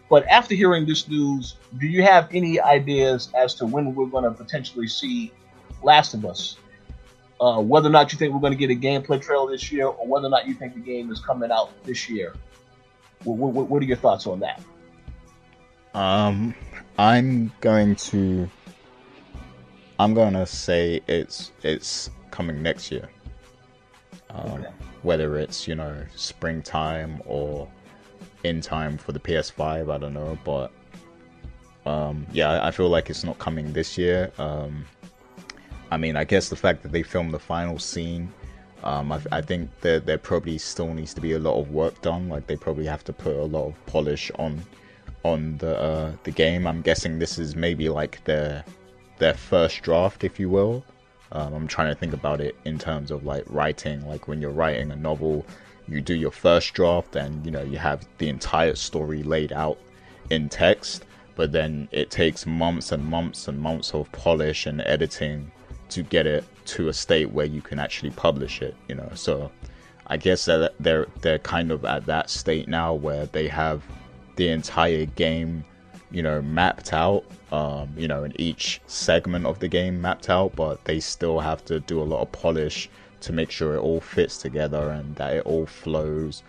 But after hearing this news, do you have any ideas as to when we're going to potentially see Last of Us? Uh, whether or not you think we're going to get a gameplay trailer this year, or whether or not you think the game is coming out this year. What, what, what are your thoughts on that? Um, I'm going to I'm gonna say it's it's coming next year. Um, okay. Whether it's you know springtime or in time for the PS5, I don't know, but um, yeah, I feel like it's not coming this year. Um, I mean, I guess the fact that they filmed the final scene, um, I, I, think that there probably still needs to be a lot of work done. Like they probably have to put a lot of polish on on the uh, the game. I'm guessing this is maybe like their their first draft, if you will. Um, I'm trying to think about it in terms of like writing. Like when you're writing a novel, you do your first draft, and you know you have the entire story laid out in text. But then it takes months and months and months of polish and editing to get it to a state where you can actually publish it. You know, so I guess that they're they're kind of at that state now where they have the entire game you know, mapped out, um, you know, in each segment of the game mapped out, but they still have to do a lot of polish to make sure it all fits together and that it all flows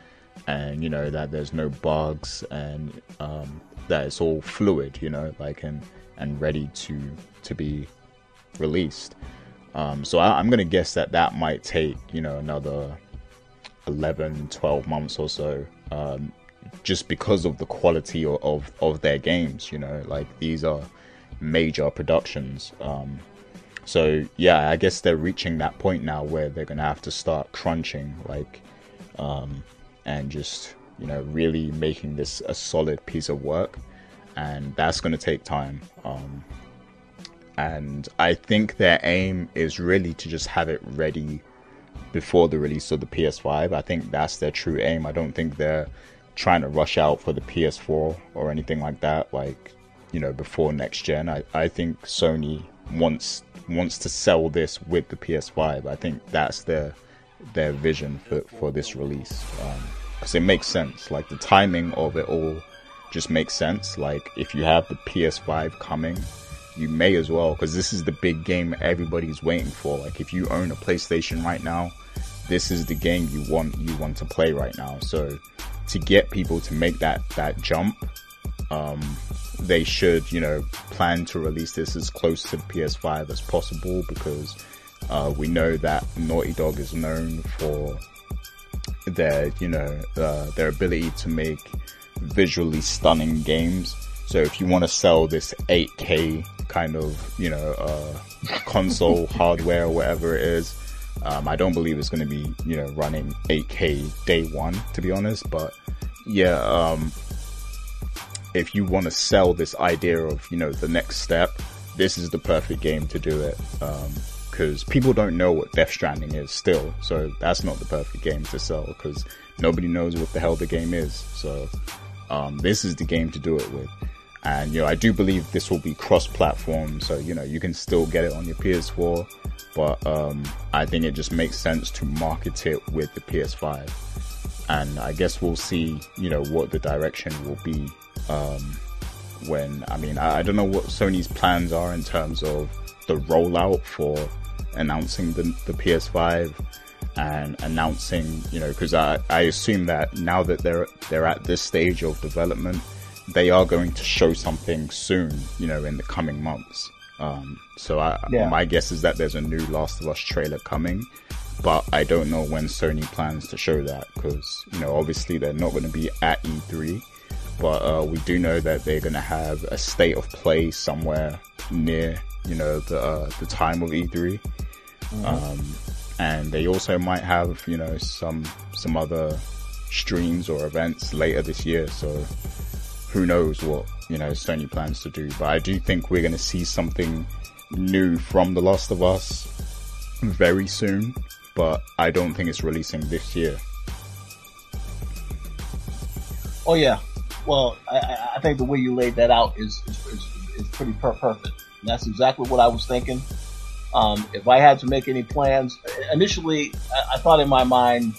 and, you know, that there's no bugs and um, that it's all fluid, you know, like, and, and ready to, to be released. Um, so I, going to guess that that might take, you know, another 11, 12 months or so. Um, just because of the quality of, of, of their games. You know, like these are major productions. Um, so yeah, I guess they're reaching that point now where they're gonna have to start crunching, like, um, and just you know really making this a solid piece of work, and that's gonna take time. Um, and I think their aim is really to just have it ready before the release of the PS5. I think that's their true aim. I don't think they're trying to rush out for the PS4 or anything like that, like you know before next gen. I, I think Sony wants wants to sell this with the PS5. I think that's their their vision for, for this release because um, it makes sense. Like the timing of it all just makes sense. Like if you have the PS5 coming, you may as well because this is the big game everybody's waiting for. Like if you own a PlayStation right now, this is the game you want you want to play right now. So to get people to make that that jump, um, they should you know plan to release this as close to the PS5 as possible because uh, we know that Naughty Dog is known for their you know uh, their ability to make visually stunning games. So if you want to sell this 8K kind of you know uh, console hardware or whatever it is, um, I don't believe it's going to be you know running 8K day one to be honest. But yeah, um, if you want to sell this idea of you know the next step, this is the perfect game to do it. because um, people don't know what Death Stranding is still, so that's not the perfect game to sell because nobody knows what the hell the game is. So um, this is the game to do it with. And you know, I do believe this will be cross-platform, so you know you can still get it on your PS4, but um, I think it just makes sense to market it with the PS5. And I guess we'll see, you know, what the direction will be um, when I mean I, I, don't know what Sony's plans are in terms of the rollout for announcing the, the PS5 and announcing you know because I, I assume that now that they're they're at this stage of development they are going to show something soon you know in the coming months um, so I, yeah. my guess is that there's a new Last of Us trailer coming but I don't know when Sony plans to show that because you know obviously they're not going to be at E3 but uh, we do know that they're going to have a state of play somewhere near, you know, the uh, the time of E3, mm-hmm. um, and they also might have, you know, some some other streams or events later this year. So who knows what you know Sony plans to do? But I do think we're going to see something new from The Last of Us very soon. But I don't think it's releasing this year. Oh yeah, well, I, I, think the way you laid that out is is, is, is pretty per- perfect. And that's exactly what I was thinking. Um, if I had to make any plans, initially I, I, thought in my mind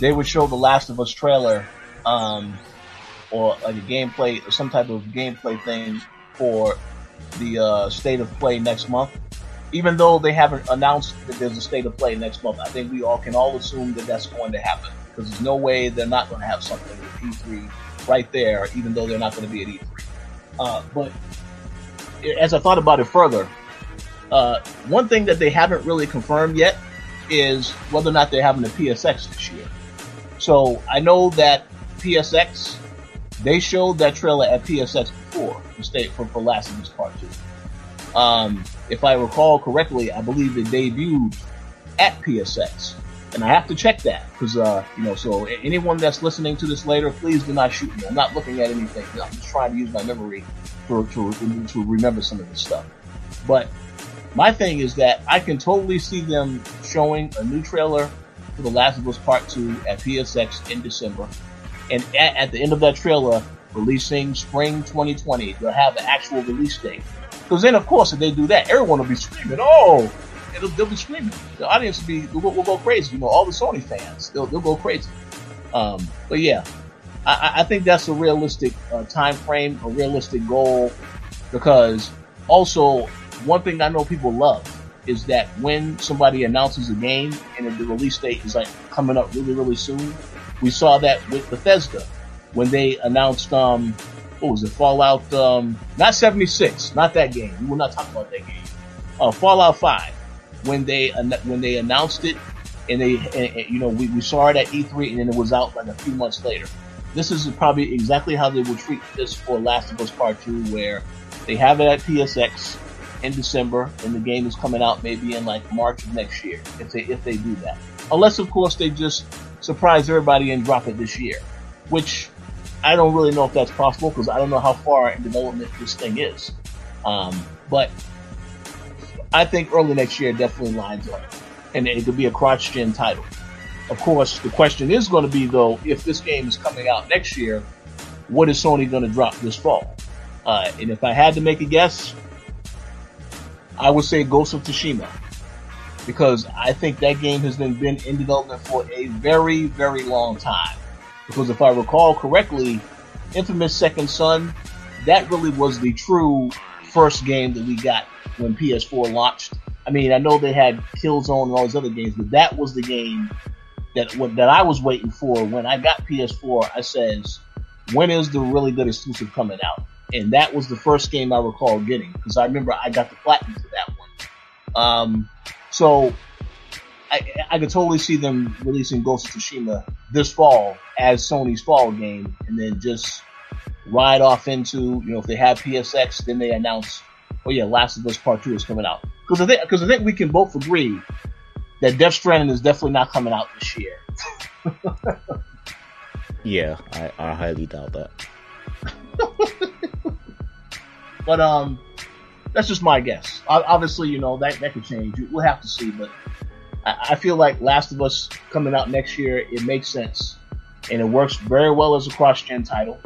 they would show the Last of Us trailer, um, or like a gameplay or some type of gameplay thing for the uh, state of play next month. Even though they haven't announced that there's a state of play next month, I think we all can all assume that that's going to happen because there's no way they're not going to have something with E3 right there, even though they're not going to be at E3. Uh, but as I thought about it further, uh, one thing that they haven't really confirmed yet is whether or not they're having a PSX this year. So I know that PSX, they showed that trailer at PSX before, for, state, for, for Last of Us Part 2. Um, if I recall correctly, I believe it debuted at PSX and I have to check that because uh, you know. So anyone that's listening to this later, please do not shoot me. I'm not looking at anything. I'm just trying to use my memory to to, to remember some of this stuff. But my thing is that I can totally see them showing a new trailer for The Last of Us Part Two at PSX in December, and at, at the end of that trailer, releasing spring 2020. They'll have the actual release date. Because then, of course, if they do that, everyone will be screaming, "Oh, it'll, they'll be screaming. The audience will be will, will, go crazy. You know, all the Sony fans, they'll they'll go crazy. Um, but yeah, I, I, think that's a realistic uh, time frame, a realistic goal, because also one thing I know people love is that when somebody announces a game and the release date is like coming up really really soon. We saw that with Bethesda when they announced um what was it Fallout um not 76 not that game we will not talk about that game uh, Fallout 5 when they when they announced it, and they and, and, you know we, we saw it at E3, and then it was out like a few months later. This is probably exactly how they will treat this for Last of Us Part Two, where they have it at PSX in December, and the game is coming out maybe in like March of next year, if they if they do that. Unless of course they just surprise everybody and drop it this year, which I don't really know if that's possible because I don't know how far in development this thing is. Um, but I think early next year definitely lines up, and it could be a cross-gen title. Of course, the question is going to be though, if this game is coming out next year, what is Sony going to drop this fall? Uh, and if I had to make a guess, I would say Ghost of Tsushima, because I think that game has been, been in development for a very, very long time. Because if I recall correctly, Infamous Second Son, that really was the true first game that we got when PS4 launched. I mean, I know they had Killzone and all these other games, but that was the game that that I was waiting for when I got PS4. I says, when is the really good exclusive coming out? And that was the first game I recall getting because I remember I got the platinum for that one. Um, so I, I could totally see them releasing Ghost of Tsushima this fall as Sony's fall game, and then just ride off into you know if they have PSX, then they announce, oh yeah, Last of Us Part Two is coming out. Because I think because I think we can both agree that Death Stranding is definitely not coming out this year. yeah, I, I highly doubt that. but um, that's just my guess. Obviously, you know that that could change. We'll have to see, but I, I feel like Last of Us coming out next year, it makes sense, and it works very well as a cross-gen title.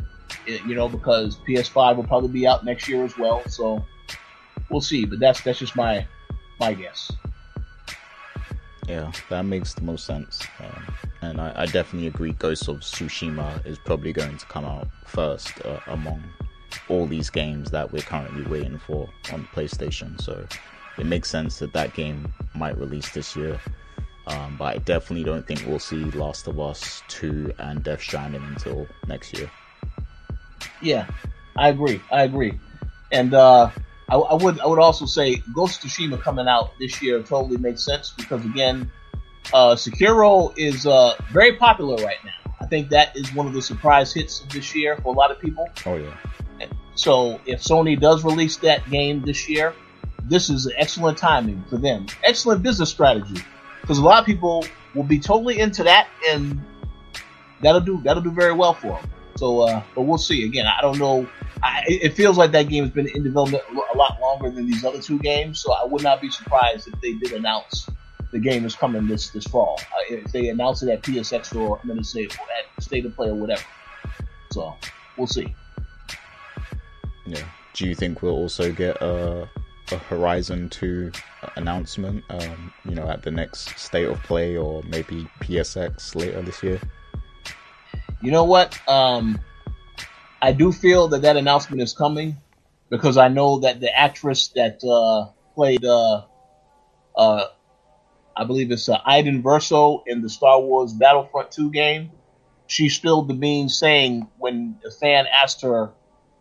It, you know, because PS5 will probably be out next year as well. So we'll see. But that's that's just my my guess. Yeah, that makes the most sense. Um, and I, I, definitely agree. Ghost of Tsushima is probably going to come out first uh, among all these games that we're currently waiting for on PlayStation. So it makes sense that that game might release this year. Um, but I definitely don't think we'll see Last of Us 2 and Death Stranding until next year. Yeah, I agree. I agree. And uh, I, I, would I would also say Ghost of Tsushima coming out this year totally makes sense because again, uh, Sekiro is uh, very popular right now. I think that is one of the surprise hits of this year for a lot of people. Oh yeah. So if Sony does release that game this year, this is excellent timing for them. Excellent business strategy because a lot of people will be totally into that, and that'll do that'll do very well for them. So, uh, but we'll see. Again, I don't know. I, it feels like that game has been in development a lot longer than these other two games, so I would not be surprised if they did announce the game is coming this this fall. Uh, if they announce it at PSX or I'm going to say at State of Play or whatever. So we'll see. Yeah. Do you think we'll also get a, a Horizon 2 announcement, um, you know, at the next State of Play or maybe PSX later this year? You know what? Um, I do feel that that announcement is coming because I know that the actress that uh, played, uh, uh, I believe it's uh, Iden Versio in the Star Wars Battlefront 2 game, she spilled the beans saying when a fan asked her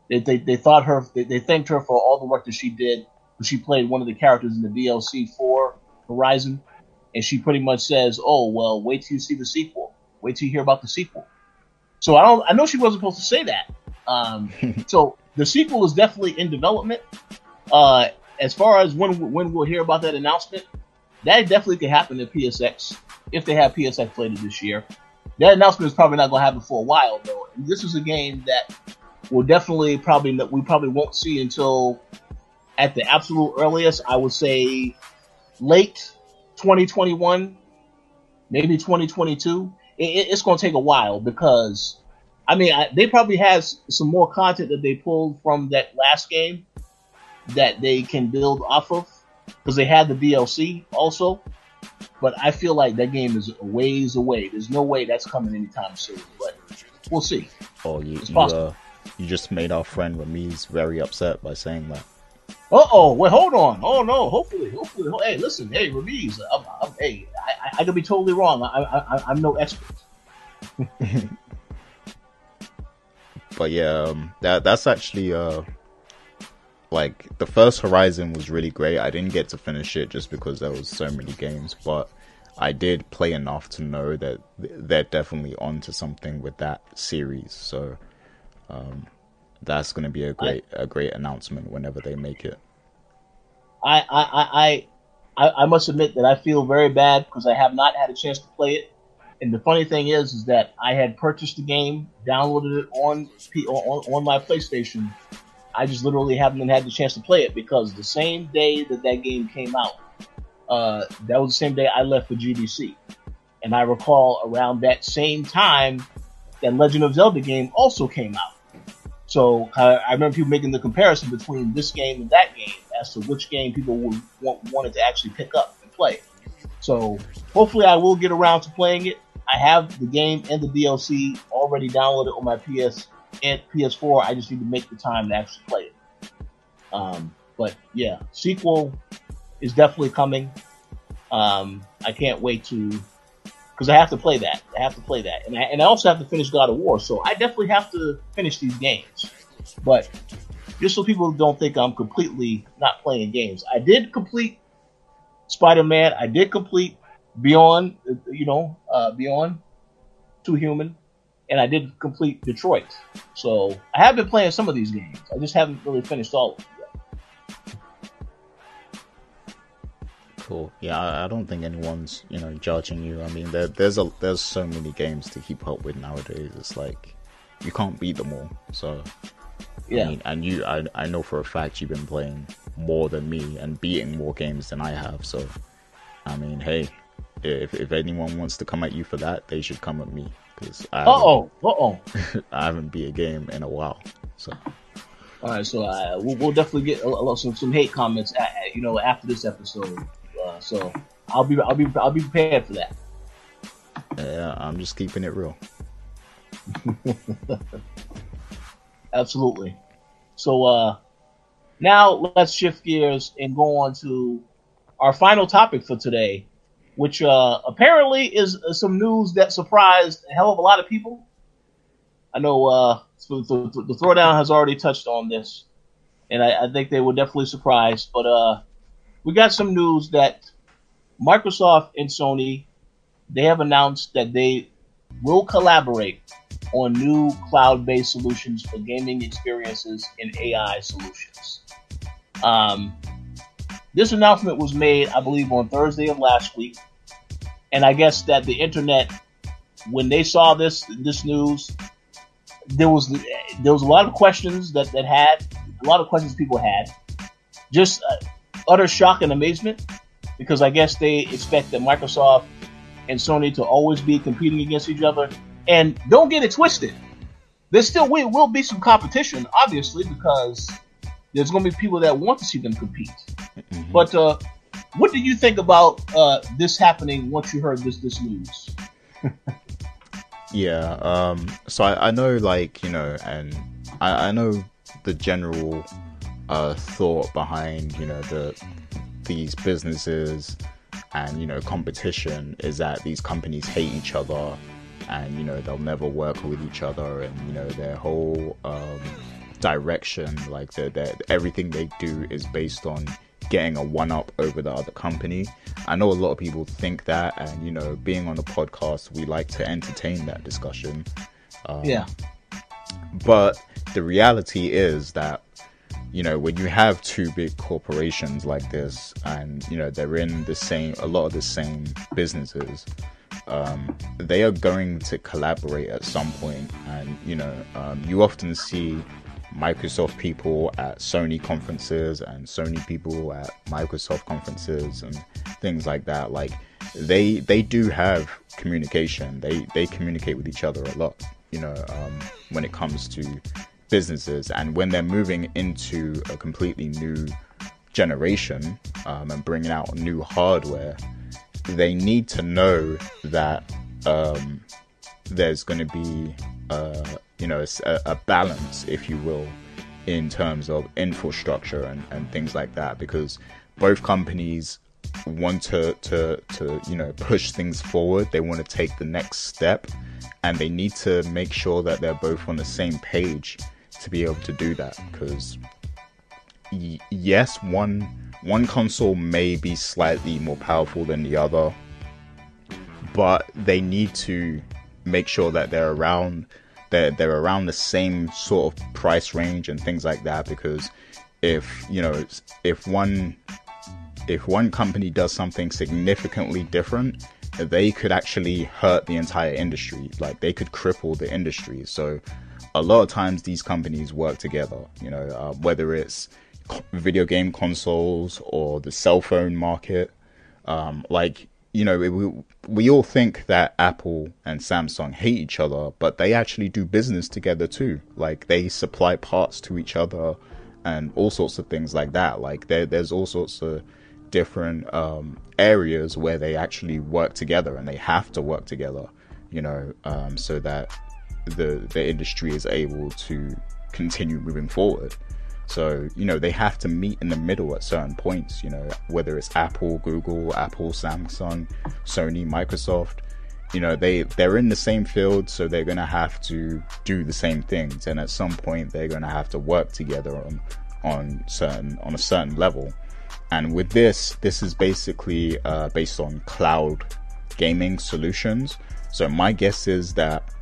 they, they, they thought her, they, they thanked her for all the work that she did. She played one of the characters in the DLC for Horizon, and she pretty much says, "Oh well, wait till you see the sequel. Wait till you hear about the sequel." So I don't, I know she wasn't supposed to say that. Um, so the sequel is definitely in development. Uh, as far as when when we'll hear about that announcement, that definitely could happen at PSX if they have PSX later this year. That announcement is probably not going to happen for a while though. And this is a game that will definitely probably we probably won't see until at the absolute earliest. I would say late 2021, maybe 2022. It, it's going to take a while because I mean I, they probably have some more content that they pulled from that last game that they can build off of because they had the DLC also. But I feel like that game is a ways away. There's no way that's coming anytime soon. But we'll see. Oh, you, it's possible. You, uh, you just made our friend Ramiz very upset by saying that. Uh oh, wait, hold on. Oh no, hopefully, hopefully. Hey, listen, hey, Ramiz, I'm, I'm, hey, I, I, could be totally wrong. I, I, I'm no expert. but yeah, um, that that's actually uh, like the first Horizon was really great. I didn't get to finish it just because there was so many games, but I did play enough to know that they're definitely onto something with that series. So um, that's going to be a great I, a great announcement whenever they make it. I I, I I I must admit that I feel very bad because I have not had a chance to play it. And the funny thing is, is that I had purchased the game, downloaded it on on, on my PlayStation. I just literally haven't had the chance to play it because the same day that that game came out, uh, that was the same day I left for GDC. And I recall around that same time, that Legend of Zelda game also came out. So I, I remember people making the comparison between this game and that game as to which game people would want, wanted to actually pick up and play. So hopefully I will get around to playing it. I have the game and the DLC already downloaded on my PS and PS4. I just need to make the time to actually play it. Um, but yeah, sequel is definitely coming. Um, I can't wait to because I have to play that. I have to play that, and I, and I also have to finish God of War. So I definitely have to finish these games. But just so people don't think I'm completely not playing games, I did complete Spider Man. I did complete Beyond, you know, uh, Beyond Two Human, and I did complete Detroit. So I have been playing some of these games. I just haven't really finished all of them. Yet. Cool. Yeah, I, I don't think anyone's you know judging you. I mean, there, there's a there's so many games to keep up with nowadays. It's like you can't beat them all. So yeah, I mean, and you, I, I know for a fact you've been playing more than me and beating more games than I have. So, I mean, hey, if if anyone wants to come at you for that, they should come at me because uh oh, uh oh, I haven't beat a game in a while. So, all right, so uh, we'll, we'll, definitely get a, a, some some hate comments, at, you know, after this episode. Uh, so I'll be I'll be I'll be prepared for that. Yeah, I'm just keeping it real. Absolutely. So uh, now let's shift gears and go on to our final topic for today, which uh, apparently is some news that surprised a hell of a lot of people. I know uh, the, the, the Throwdown has already touched on this, and I, I think they were definitely surprised. But uh, we got some news that Microsoft and Sony they have announced that they will collaborate on new cloud-based solutions for gaming experiences and AI solutions. Um, this announcement was made, I believe, on Thursday of last week, and I guess that the internet, when they saw this this news, there was there was a lot of questions that that had a lot of questions people had, just uh, utter shock and amazement, because I guess they expect that Microsoft and Sony to always be competing against each other. And don't get it twisted. There still will, will be some competition, obviously, because there's going to be people that want to see them compete. Mm-hmm. But uh, what do you think about uh, this happening once you heard this this news? yeah. Um, so I, I, know, like you know, and I, I know the general uh, thought behind you know the these businesses and you know competition is that these companies hate each other and you know they'll never work with each other and you know their whole um, direction like that everything they do is based on getting a one up over the other company. I know a lot of people think that and you know being on a podcast we like to entertain that discussion. Um, yeah. But the reality is that you know when you have two big corporations like this and you know they're in the same a lot of the same businesses um, they are going to collaborate at some point, and you know, um, you often see Microsoft people at Sony conferences and Sony people at Microsoft conferences and things like that. Like they they do have communication. They they communicate with each other a lot. You know, um, when it comes to businesses and when they're moving into a completely new generation um, and bringing out new hardware they need to know that um, there's going to be, uh, you know, a, a, balance, if you will, in terms of infrastructure and, and things like that, because both companies want to, to, to, you know, push things forward. They want to take the next step, and they need to make sure that they're both on the same page to be able to do that. Because y- yes, one one console may be slightly more powerful than the other, but they need to make sure that they're around they're, they're around the same sort of price range and things like that because if you know if one if one company does something significantly different they could actually hurt the entire industry like they could cripple the industry so a lot of times these companies work together you know uh, whether it's video game consoles or the cell phone market. Um, like, you know, we, we all think that Apple and Samsung hate each other, but they actually do business together too. Like, they supply parts to each other and all sorts of things like that. Like, there, there's all sorts of different um, areas where they actually work together and they have to work together, you know, um, so that the the industry is able to continue moving forward. So, you know, they have to meet in the middle at certain points, you know, whether it's Apple, Google, Apple, Samsung, Sony, Microsoft, you know, they, they're in the same field, so they're going to have to do the same things. And at some point, they're going to have to work together on, on certain, on a certain level. And with this, this is basically uh, based on cloud gaming solutions. So my guess is that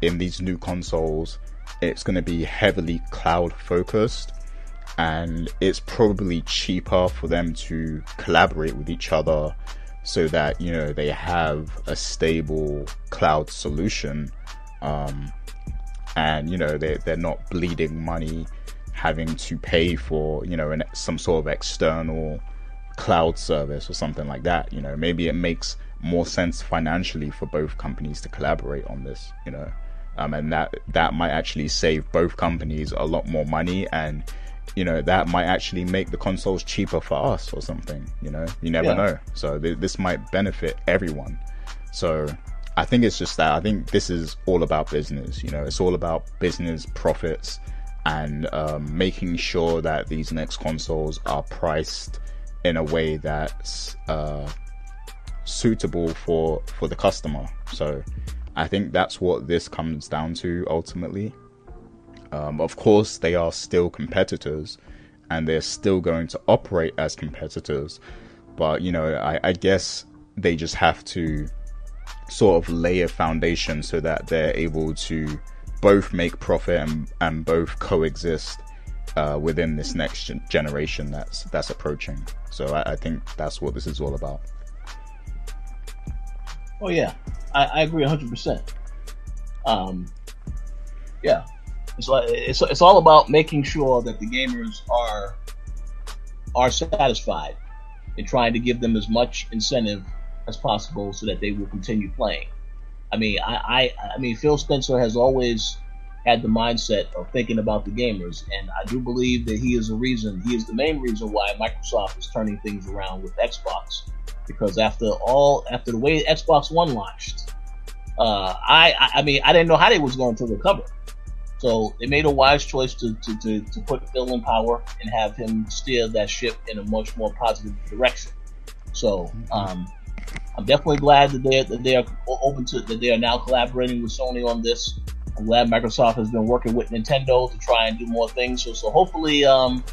in these new consoles, it's going to be heavily cloud focused and it's probably cheaper for them to collaborate with each other so that you know they have a stable cloud solution um, and you know they, they're not bleeding money having to pay for you know an, some sort of external cloud service or something like that you know. Maybe it makes more sense financially for both companies to collaborate on this you know. Um, and that that might actually save both companies a lot more money and you know that might actually make the consoles cheaper for us or something you know? You never yeah. know. So th- this might benefit everyone. So i think it's just that i think this is all about business you know? It's all about business profits and um, making sure that these next consoles are priced in a way that's uh, suitable for for the customer. So i think that's what this comes down to ultimately um, of course, they are still competitors and they're still going to operate as competitors. But, you know, I, I guess they just have to sort of lay a foundation so that they're able to both make profit and, and both coexist uh, within this next generation that's that's approaching. So I, I, think that's what this is all about. Oh yeah, I, I agree hundred percent. Um, yeah, it's, it's, it's all about making sure that the gamers are are satisfied and trying to give them as much incentive as possible so that they will continue playing. I mean, I, I, I mean, Phil Spencer has always had the mindset of thinking about the gamers, and I do believe that he is a reason. He is the main reason why Microsoft is turning things around with Xbox, because after all, after the way Xbox One launched, uh, I, I mean, I didn't know how they was going to recover. So they made a wise choice to, to, to, to, put Phil in power and have him steer that ship in a much more positive direction. So mm-hmm. um, I'm definitely glad that they that they are open to that they are now collaborating with Sony on this. I'm glad Microsoft has been working with Nintendo to try and do more things. So so hopefully um,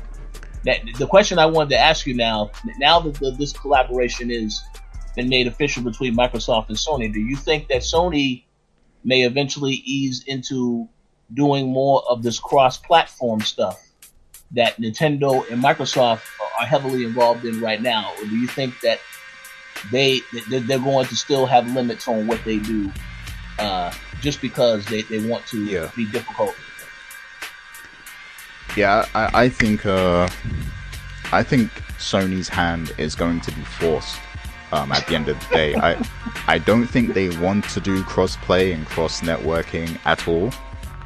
that the question I wanted to ask you now now that the, this collaboration is been made official between Microsoft and Sony, do you think that Sony may eventually ease into doing more of this cross-platform stuff that Nintendo and Microsoft are heavily involved in right now, or do you think that they they're going to still have limits on what they do uh, just because they, they want to yeah. be difficult? Yeah, I, I think uh, I think Sony's hand is going to be forced um, at the end of the day. I I don't think they want to do cross-play and cross-networking at all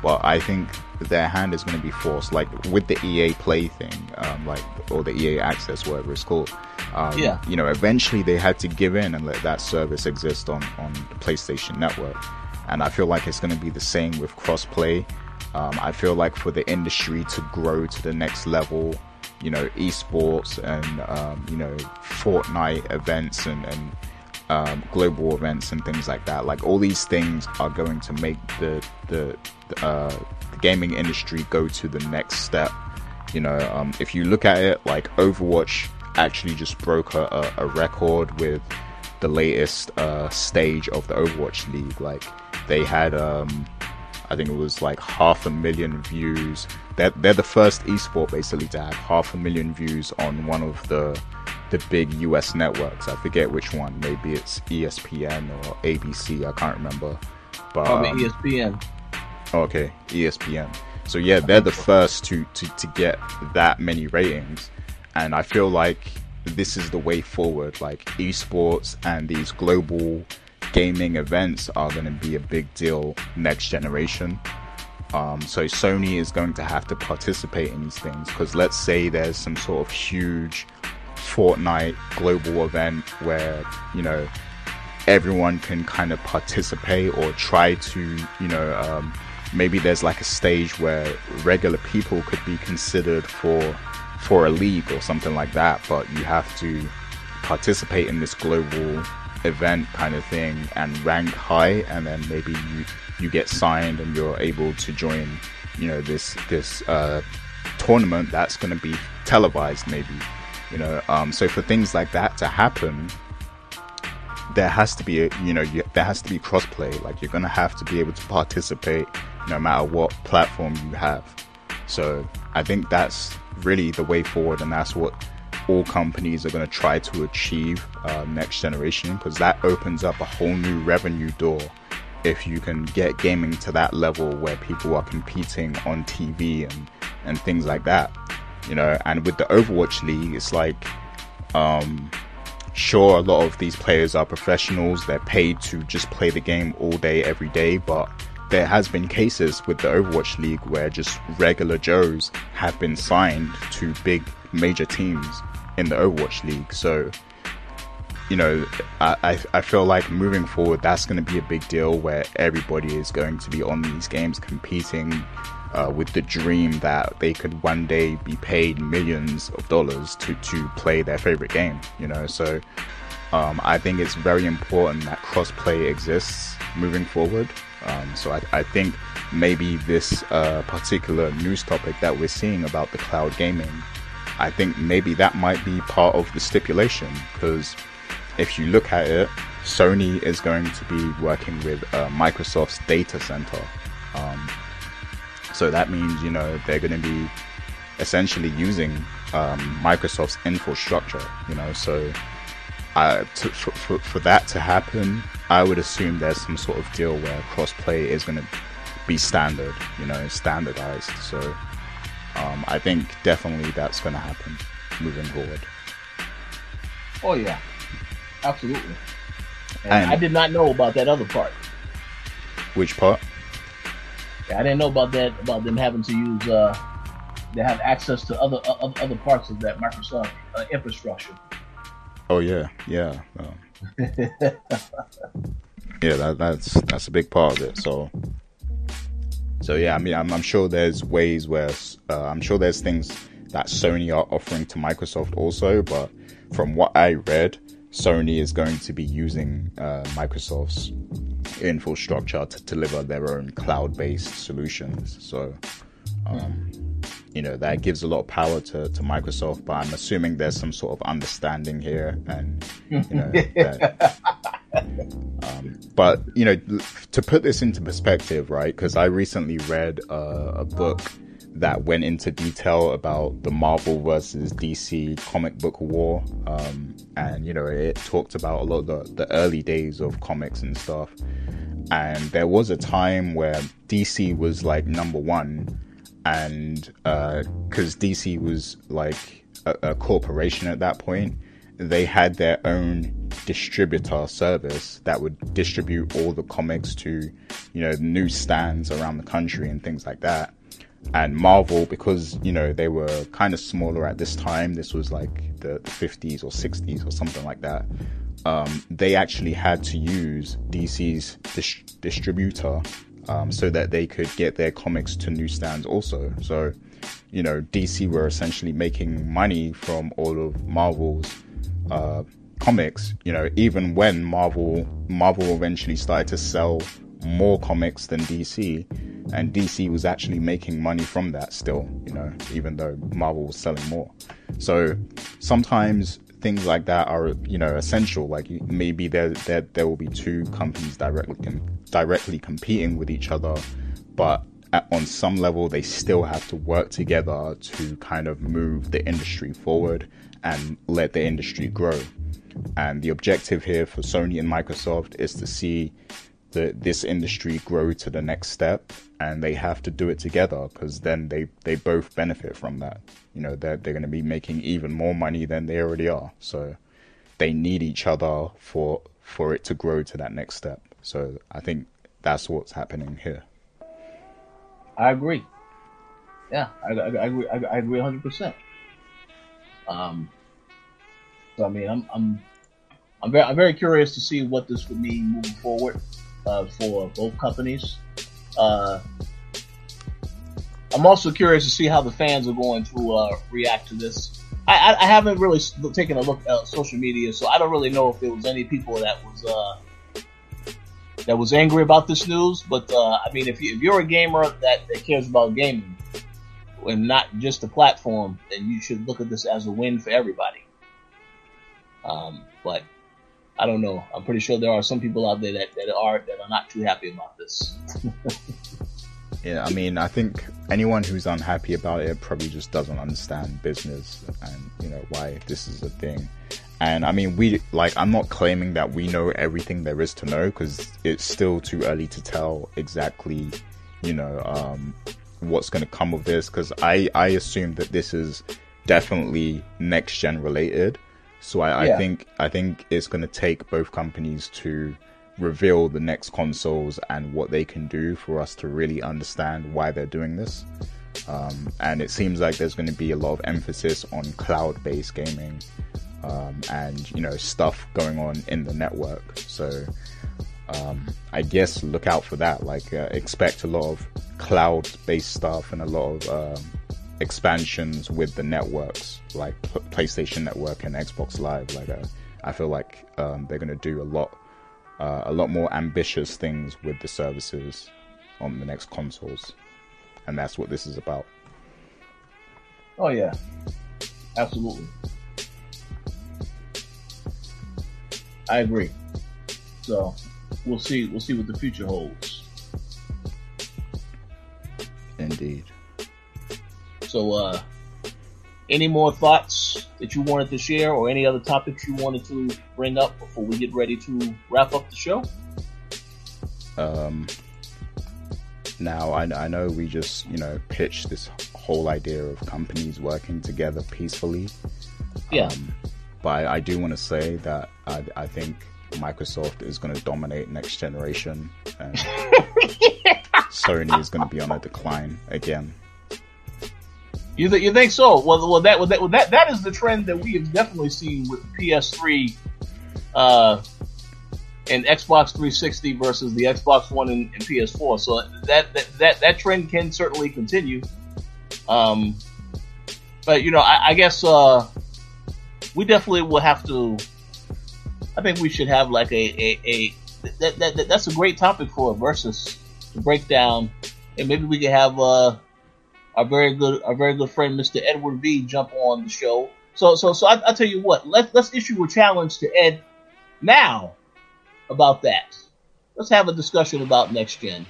but I think their hand is going to be forced, like with the EA Play thing, um, like or the EA Access, whatever it's called. Um, yeah. You know, eventually they had to give in and let that service exist on on the PlayStation Network, and I feel like it's going to be the same with crossplay. Um, I feel like for the industry to grow to the next level, you know, esports and um, you know Fortnite events and and um, global events and things like that. Like all these things are going to make the the, the, uh, the gaming industry go to the next step. You know, um, if you look at it, like Overwatch actually just broke a, a record with the latest uh, stage of the Overwatch League. Like they had, um, I think it was like half a million views. They're they're the first esport basically to have half a million views on one of the the big US networks. I forget which one. Maybe it's ESPN or ABC. I can't remember. But Probably um, ESPN. Okay, ESPN. So yeah, they're the first to, to to get that many ratings, and I feel like this is the way forward. Like esports and these global gaming events are going to be a big deal next generation. Um, so Sony is going to have to participate in these things because let's say there's some sort of huge Fortnite global event where, you know, everyone can kind of participate or try to, you know, um, maybe there's like a stage where regular people could be considered for for a league or something like that, but you have to participate in this global event kind of thing and rank high and then maybe you you get signed and you're able to join you know this this uh, tournament that's going to be televised maybe you know um, so for things like that to happen there has to be a, you know you, there has to be crossplay. Like you're gonna have to be able to participate no matter what platform you have. So I think that's really the way forward, and that's what all companies are going to try to achieve uh, next generation because that opens up a whole new revenue door if you can get gaming to that level where people are competing on TV and, and things like that, you know. And with the Overwatch League, it's like, um, sure, a lot of these players are professionals, they're paid to just play the game all day, every day, but there has been cases with the Overwatch League where just regular Joes have been signed to big major teams in the Overwatch League. So you know, I, I feel like moving forward, that's going to be a big deal where everybody is going to be on these games competing uh, with the dream that they could one day be paid millions of dollars to, to play their favorite game, you know. So um, I think it's very important that crossplay exists moving forward. Um, so I, I, think maybe this uh, particular news topic that we're seeing about the cloud gaming, I think maybe that might be part of the stipulation because if you look at it, Sony is going to be working with uh, Microsoft's data center. Um, so that means, you know, they're going to be essentially using um, Microsoft's infrastructure, you know, so uh, to, for, for, that to happen, I would assume there's some sort of deal where crossplay is going to be standard, you know, standardized. So um, I think definitely that's going to happen moving forward. Oh, yeah. Absolutely. And, I did not know about that other part. Which part? Yeah, I didn't know about that about them having to use uh, they have access to other uh, other parts of that Microsoft uh, infrastructure. Oh yeah, yeah, um, yeah. That, that's that's a big part of it. So, so yeah. I mean, I'm, I'm sure there's ways where uh, I'm sure there's things that Sony are offering to Microsoft also, but from what I read, Sony is going to be using uh, Microsoft's infrastructure to deliver their own cloud-based solutions. So, um, you know, that gives a lot of power to, to Microsoft. But I'm assuming there's some sort of understanding here, and you know. that, um, but you know, to put this into perspective, right? Because I recently read uh, a book that went into detail about the Marvel versus DC comic book war. Um, and, you know, it talked about a lot of the, the early days of comics and stuff. And there was a time where DC was like number one. And because uh, DC was like a, a corporation at that point, they had their own distributor service that would distribute all the comics to, you know, newsstands around the country and things like that and Marvel because you know they were kind of smaller at this time. This was like the, the 50s or 60s or something like that. Um, they actually had to use DC's dis- distributor um, so that they could get their comics to newsstands also. So you know DC were essentially making money from all of Marvel's uh, comics. You know even when Marvel Marvel eventually started to sell more comics than DC and DC was actually making money from that still, you know, even though Marvel was selling more. So sometimes things like that are, you know, essential. Like maybe there there, there will be two companies directly com- directly competing with each other, but at, on some level they still have to work together to kind of move the industry forward and let the industry grow. And the objective here for Sony and Microsoft is to see the, this industry grow to the next step and they have to do it together because then they, they both benefit from that. You know, they're, they're going to be making even more money than they already are. So they need each other for, for it to grow to that next step. So I think that's what's happening here. I agree. Yeah, I, I, I agree. I, I agree 100%. Um, so I mean, I'm, I'm, I'm very, I'm very curious to see what this would mean moving forward uh, for both companies. Uh, I'm also curious to see how the fans are going to uh, react to this. I, I, I, haven't really taken a look at social media, so I don't really know if there was any people that was uh, that was angry about this news. But uh, I mean, if, you, you're a gamer that, that cares about gaming and not just the platform, then you should look at this as a win for everybody. Um, but I don't know. I'm pretty sure there are some people out there that, that are that are not too happy about this. yeah, I mean, I think anyone who's unhappy about it probably just doesn't understand business and you know why this is a thing. And I mean, we like I'm not claiming that we know everything there is to know because it's still too early to tell exactly, you know, um, what's going to come of this. Because I I assume that this is definitely next gen related so I, yeah. I think I think it's going to take both companies to reveal the next consoles and what they can do for us to really understand why they're doing this. Um, and it seems like there's going to be a lot of emphasis on cloud-based gaming um, and you know stuff going on in the network. So um, I guess look out for that. Like uh, expect a lot of cloud-based stuff and a lot of um, expansions with the networks like PlayStation Network and Xbox Live. Like, uh, I feel like um, they're going to do a lot, uh, a lot more ambitious things with the services on the next consoles, and that's what this is about. Oh yeah, absolutely. I agree. So we'll see. We'll see what the future holds. Indeed. So, uh, any more thoughts that you wanted to share or any other topics you wanted to bring up before we get ready to wrap up the show? Um, now, I, I know we just, you know, pitched this whole idea of companies working together peacefully. Yeah. Um, but I, I do want to say that I, I think Microsoft is going to dominate next generation and Sony is going to be on a decline again. You, th- you think so? Well, well, that, well, that, well, that, that is the trend that we have definitely seen with PS3, uh, and Xbox 360 versus the Xbox One and, and PS4. So that, that, that, that trend can certainly continue. Um, but you know, I, I guess, uh, we definitely will have to, I think we should have like a, a, a that, that, that, that's a great topic for a versus to break down and maybe we could have, uh, our very good our very good friend Mr. Edward V jump on the show. So so so I, tell you what, let's let's issue a challenge to Ed now about that. Let's have a discussion about next gen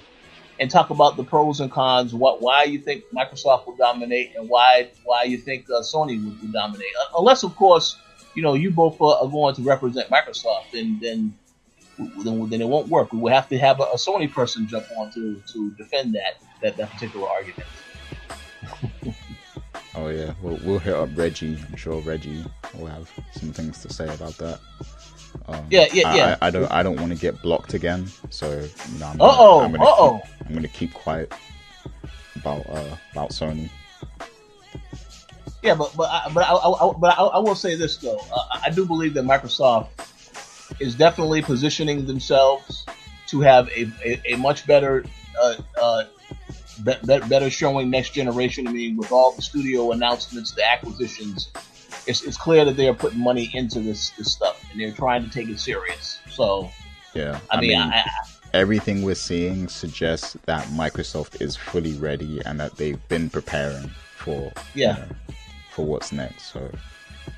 and talk about the pros and cons. What why you think Microsoft will dominate and why why you think uh, Sony would, would, dominate. Unless of course you know you both are going to represent Microsoft, and then then, then it won't work. We will have to have a, a Sony person jump on to to defend that that, that particular argument. Oh yeah, we'll, we'll hit up Reggie. I'm sure Reggie will have some things to say about that. Um, yeah, yeah, yeah. I, I, don't, I don't want to get blocked again. So, know, I'm, gonna, uh-oh, I'm gonna, uh-oh. Keep, I'm gonna keep quiet about uh, about Sony. Yeah, but but I, but I, I, but I, I will say this though. Uh, I do believe that Microsoft is definitely positioning themselves to have a, a, a much better uh, uh, be, be, better showing next generation. I mean, with all the studio announcements, the acquisitions, it's, it's clear that they are putting money into this this stuff and they're trying to take it serious. So, yeah, I, I mean, I, everything we're seeing suggests that Microsoft is fully ready and that they've been preparing for yeah you know, for what's next. So.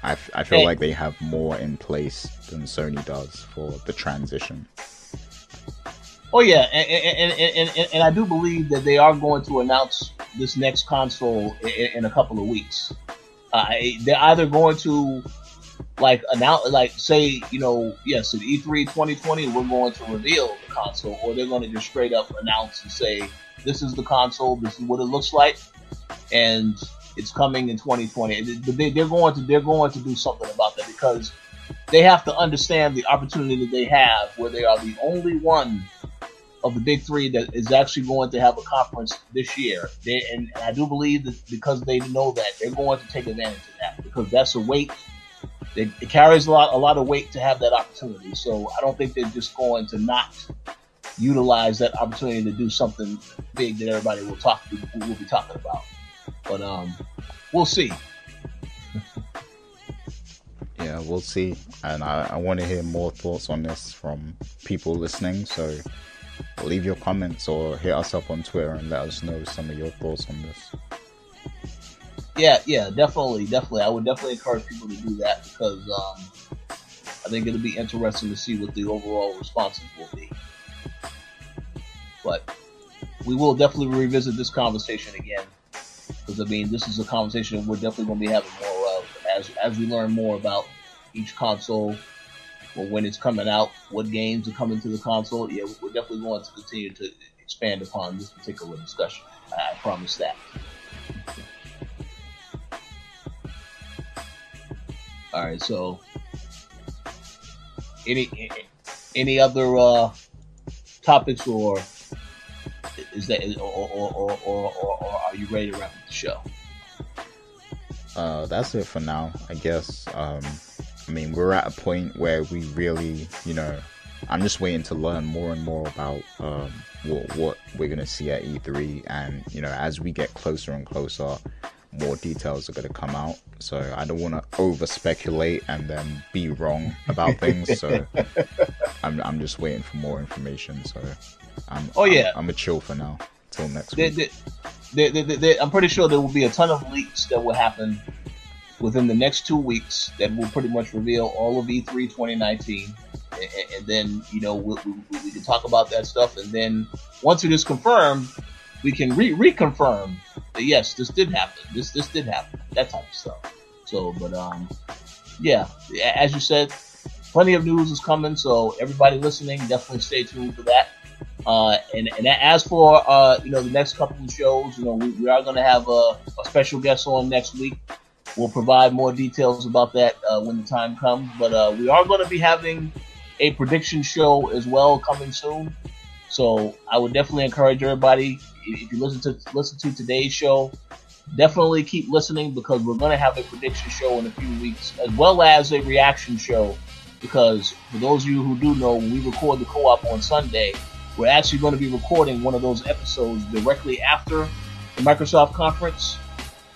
I, I feel hey. like they have more in place than Sony does for the transition. Oh yeah, and, and, and, and, I do believe that they are going to announce this next console in, a couple of weeks. Uh, they're either going to like announce, like say, you know, yes, at E3 2020 we're going to reveal the console, or they're going to just straight up announce and say this is the console, this is what it looks like, and it's coming in 2020. They, they're going to they're going to do something about that because they have to understand the opportunity that they have, where they are the only one of the big three that is actually going to have a conference this year. They, and, I do believe that because they know that, they're going to take advantage of that because that's a weight. It, it carries a lot, a lot of weight to have that opportunity. So I don't think they're just going to not utilize that opportunity to do something big that everybody will talk, will be talking about. But um, we'll see. yeah, we'll see. And I, I want to hear more thoughts on this from people listening. So leave your comments or hit us up on Twitter and let us know some of your thoughts on this. Yeah, yeah, definitely, definitely. I would definitely encourage people to do that because um, I think it'll be interesting to see what the overall responses will be. But we will definitely revisit this conversation again because I mean this is a conversation we're definitely going to be having more of as as we learn more about each console when it's coming out, what games are coming to the console. Yeah, we're definitely going to continue to expand upon this particular discussion. I promise that. All right, so any any other uh, topics or is that or or, or, or, or are you ready to wrap up the show? Uh, that's it for now, I guess. Um, I mean, we're at a point where we really, you know, I'm just waiting to learn more and more about um, what, what we're gonna see at E3, and you know, as we get closer and closer, more details are gonna come out. So I don't want to over speculate and then be wrong about things. So I'm I'm just waiting for more information. So I'm oh yeah, I'm, I'm a chill for now till next week. They, they, they, I'm pretty sure there will be a ton of leaks that will happen within the next two weeks that will pretty much reveal all of E3 2019 and, and then you know we, we, we, can talk about that stuff, and then once it is confirmed, we can re- reconfirm that yes, this did happen. This this did happen. That type of stuff. So, but um, yeah, as you said, plenty of news is coming. So everybody listening, definitely stay tuned for that. Uh, and, and as for uh, you know the next couple of shows, you know we, we are going to have a, a, special guest on next week. We'll provide more details about that uh, when the time comes. But uh, we are going to be having a prediction show as well coming soon. So I would definitely encourage everybody if you listen to listen to today's show, definitely keep listening because we're going to have a prediction show in a few weeks as well as a reaction show. Because for those of you who do know, we record the co-op on Sunday, we're actually going to be recording one of those episodes directly after the Microsoft conference.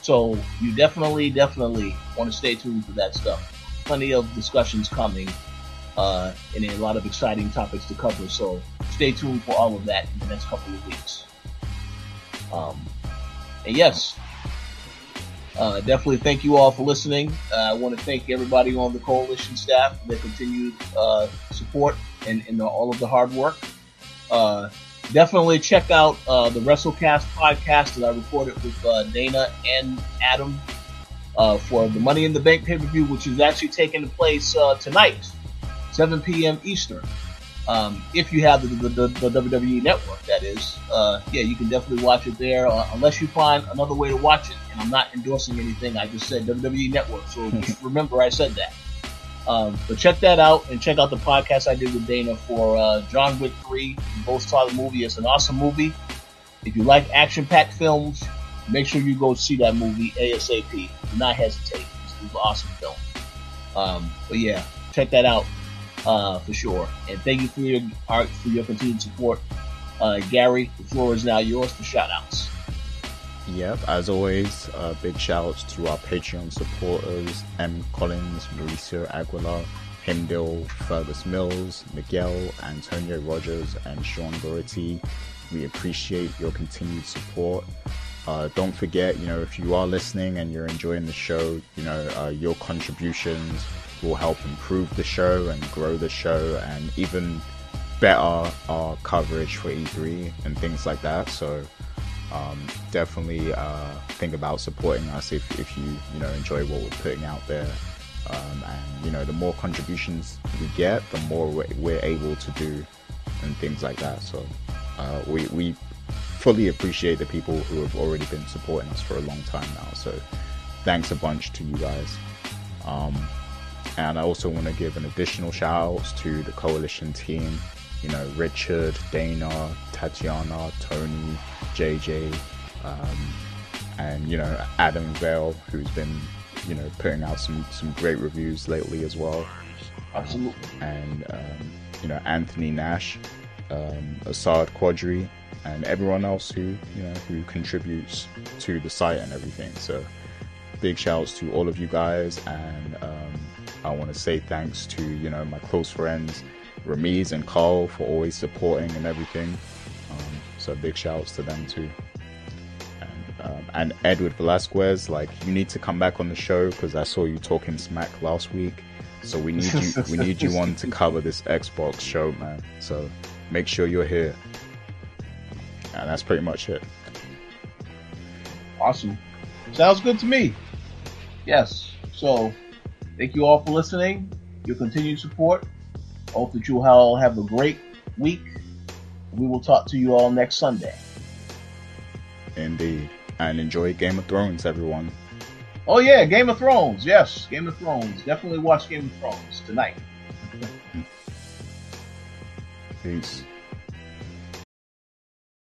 So you definitely, definitely want to stay tuned for that stuff. Plenty of discussions coming uh, and a lot of exciting topics to cover. So stay tuned for all of that in the next couple of weeks. Um, and yes, uh, definitely thank you all for listening. Uh, I want to thank everybody on the coalition staff for their continued uh, support and, and the, all of the hard work. Uh, definitely check out uh, the WrestleCast podcast that I recorded with uh, Dana and Adam for the Money in the Bank pay per view, which is actually taking place tonight 7 p.m. Eastern. Um, if you have the, the, the, the, WWE network, that is, uh, yeah, you can definitely watch it there. Uh, unless you find another way to watch it, and I'm not endorsing anything. I just said WWE network, so just remember I said that. Um, but check that out and check out the podcast I did with Dana for uh, John Wick 3. We both saw the movie. It's an awesome movie. If you like action-packed films, make sure you go see that movie ASAP. Do not hesitate. It's an awesome film. Um, but yeah, check that out uh, for sure. And thank you for your for your continued support. Uh, Gary, the floor is now yours for shout outs. Yep, as always, uh, big shout outs to our Patreon supporters M. Collins, Mauricio Aguilar, Himdil, Fergus Mills, Miguel, Antonio Rogers, and Sean Gority. We appreciate your continued support. Uh, don't forget, you know, if you are listening and you're enjoying the show, you know, uh, your contributions will help improve the show and grow the show and even better our coverage for E3 and things like that. So um, definitely uh, think about supporting us if, if you you know enjoy what we're putting out there. Um, and you know the more contributions we get, the more we're, we're able to do and things like that. So uh, we we fully appreciate the people who have already been supporting us for a long time now. So thanks a bunch to you guys. Um, and I also want to give an additional shout outs to the coalition team. You know, Richard, Dana, Tatiana, Tony, JJ, um, and you know Adam Vale, who's been you know putting out some some great reviews lately as well. Absolutely. and um, you know Anthony Nash, um, Assad Quadri, and everyone else who you know who contributes to the site and everything. So big shouts to all of you guys and um, I want to say thanks to you know my close friends Ramiz and Carl for always supporting and everything. So big shouts to them too. And, um, and Edward Velasquez, like you need to come back on the show because I saw you talking smack last week. So we need you. we need you on to cover this Xbox show, man. So make sure you're here. And that's pretty much it. Awesome. Sounds good to me. Yes. So, thank you all for listening, your continued support. Hope that you all have a great week. We will talk to you all next Sunday. Indeed. And enjoy Game of Thrones, everyone. Oh yeah, Game of Thrones. Yes, Game of Thrones. Definitely watch Game of Thrones tonight. Peace.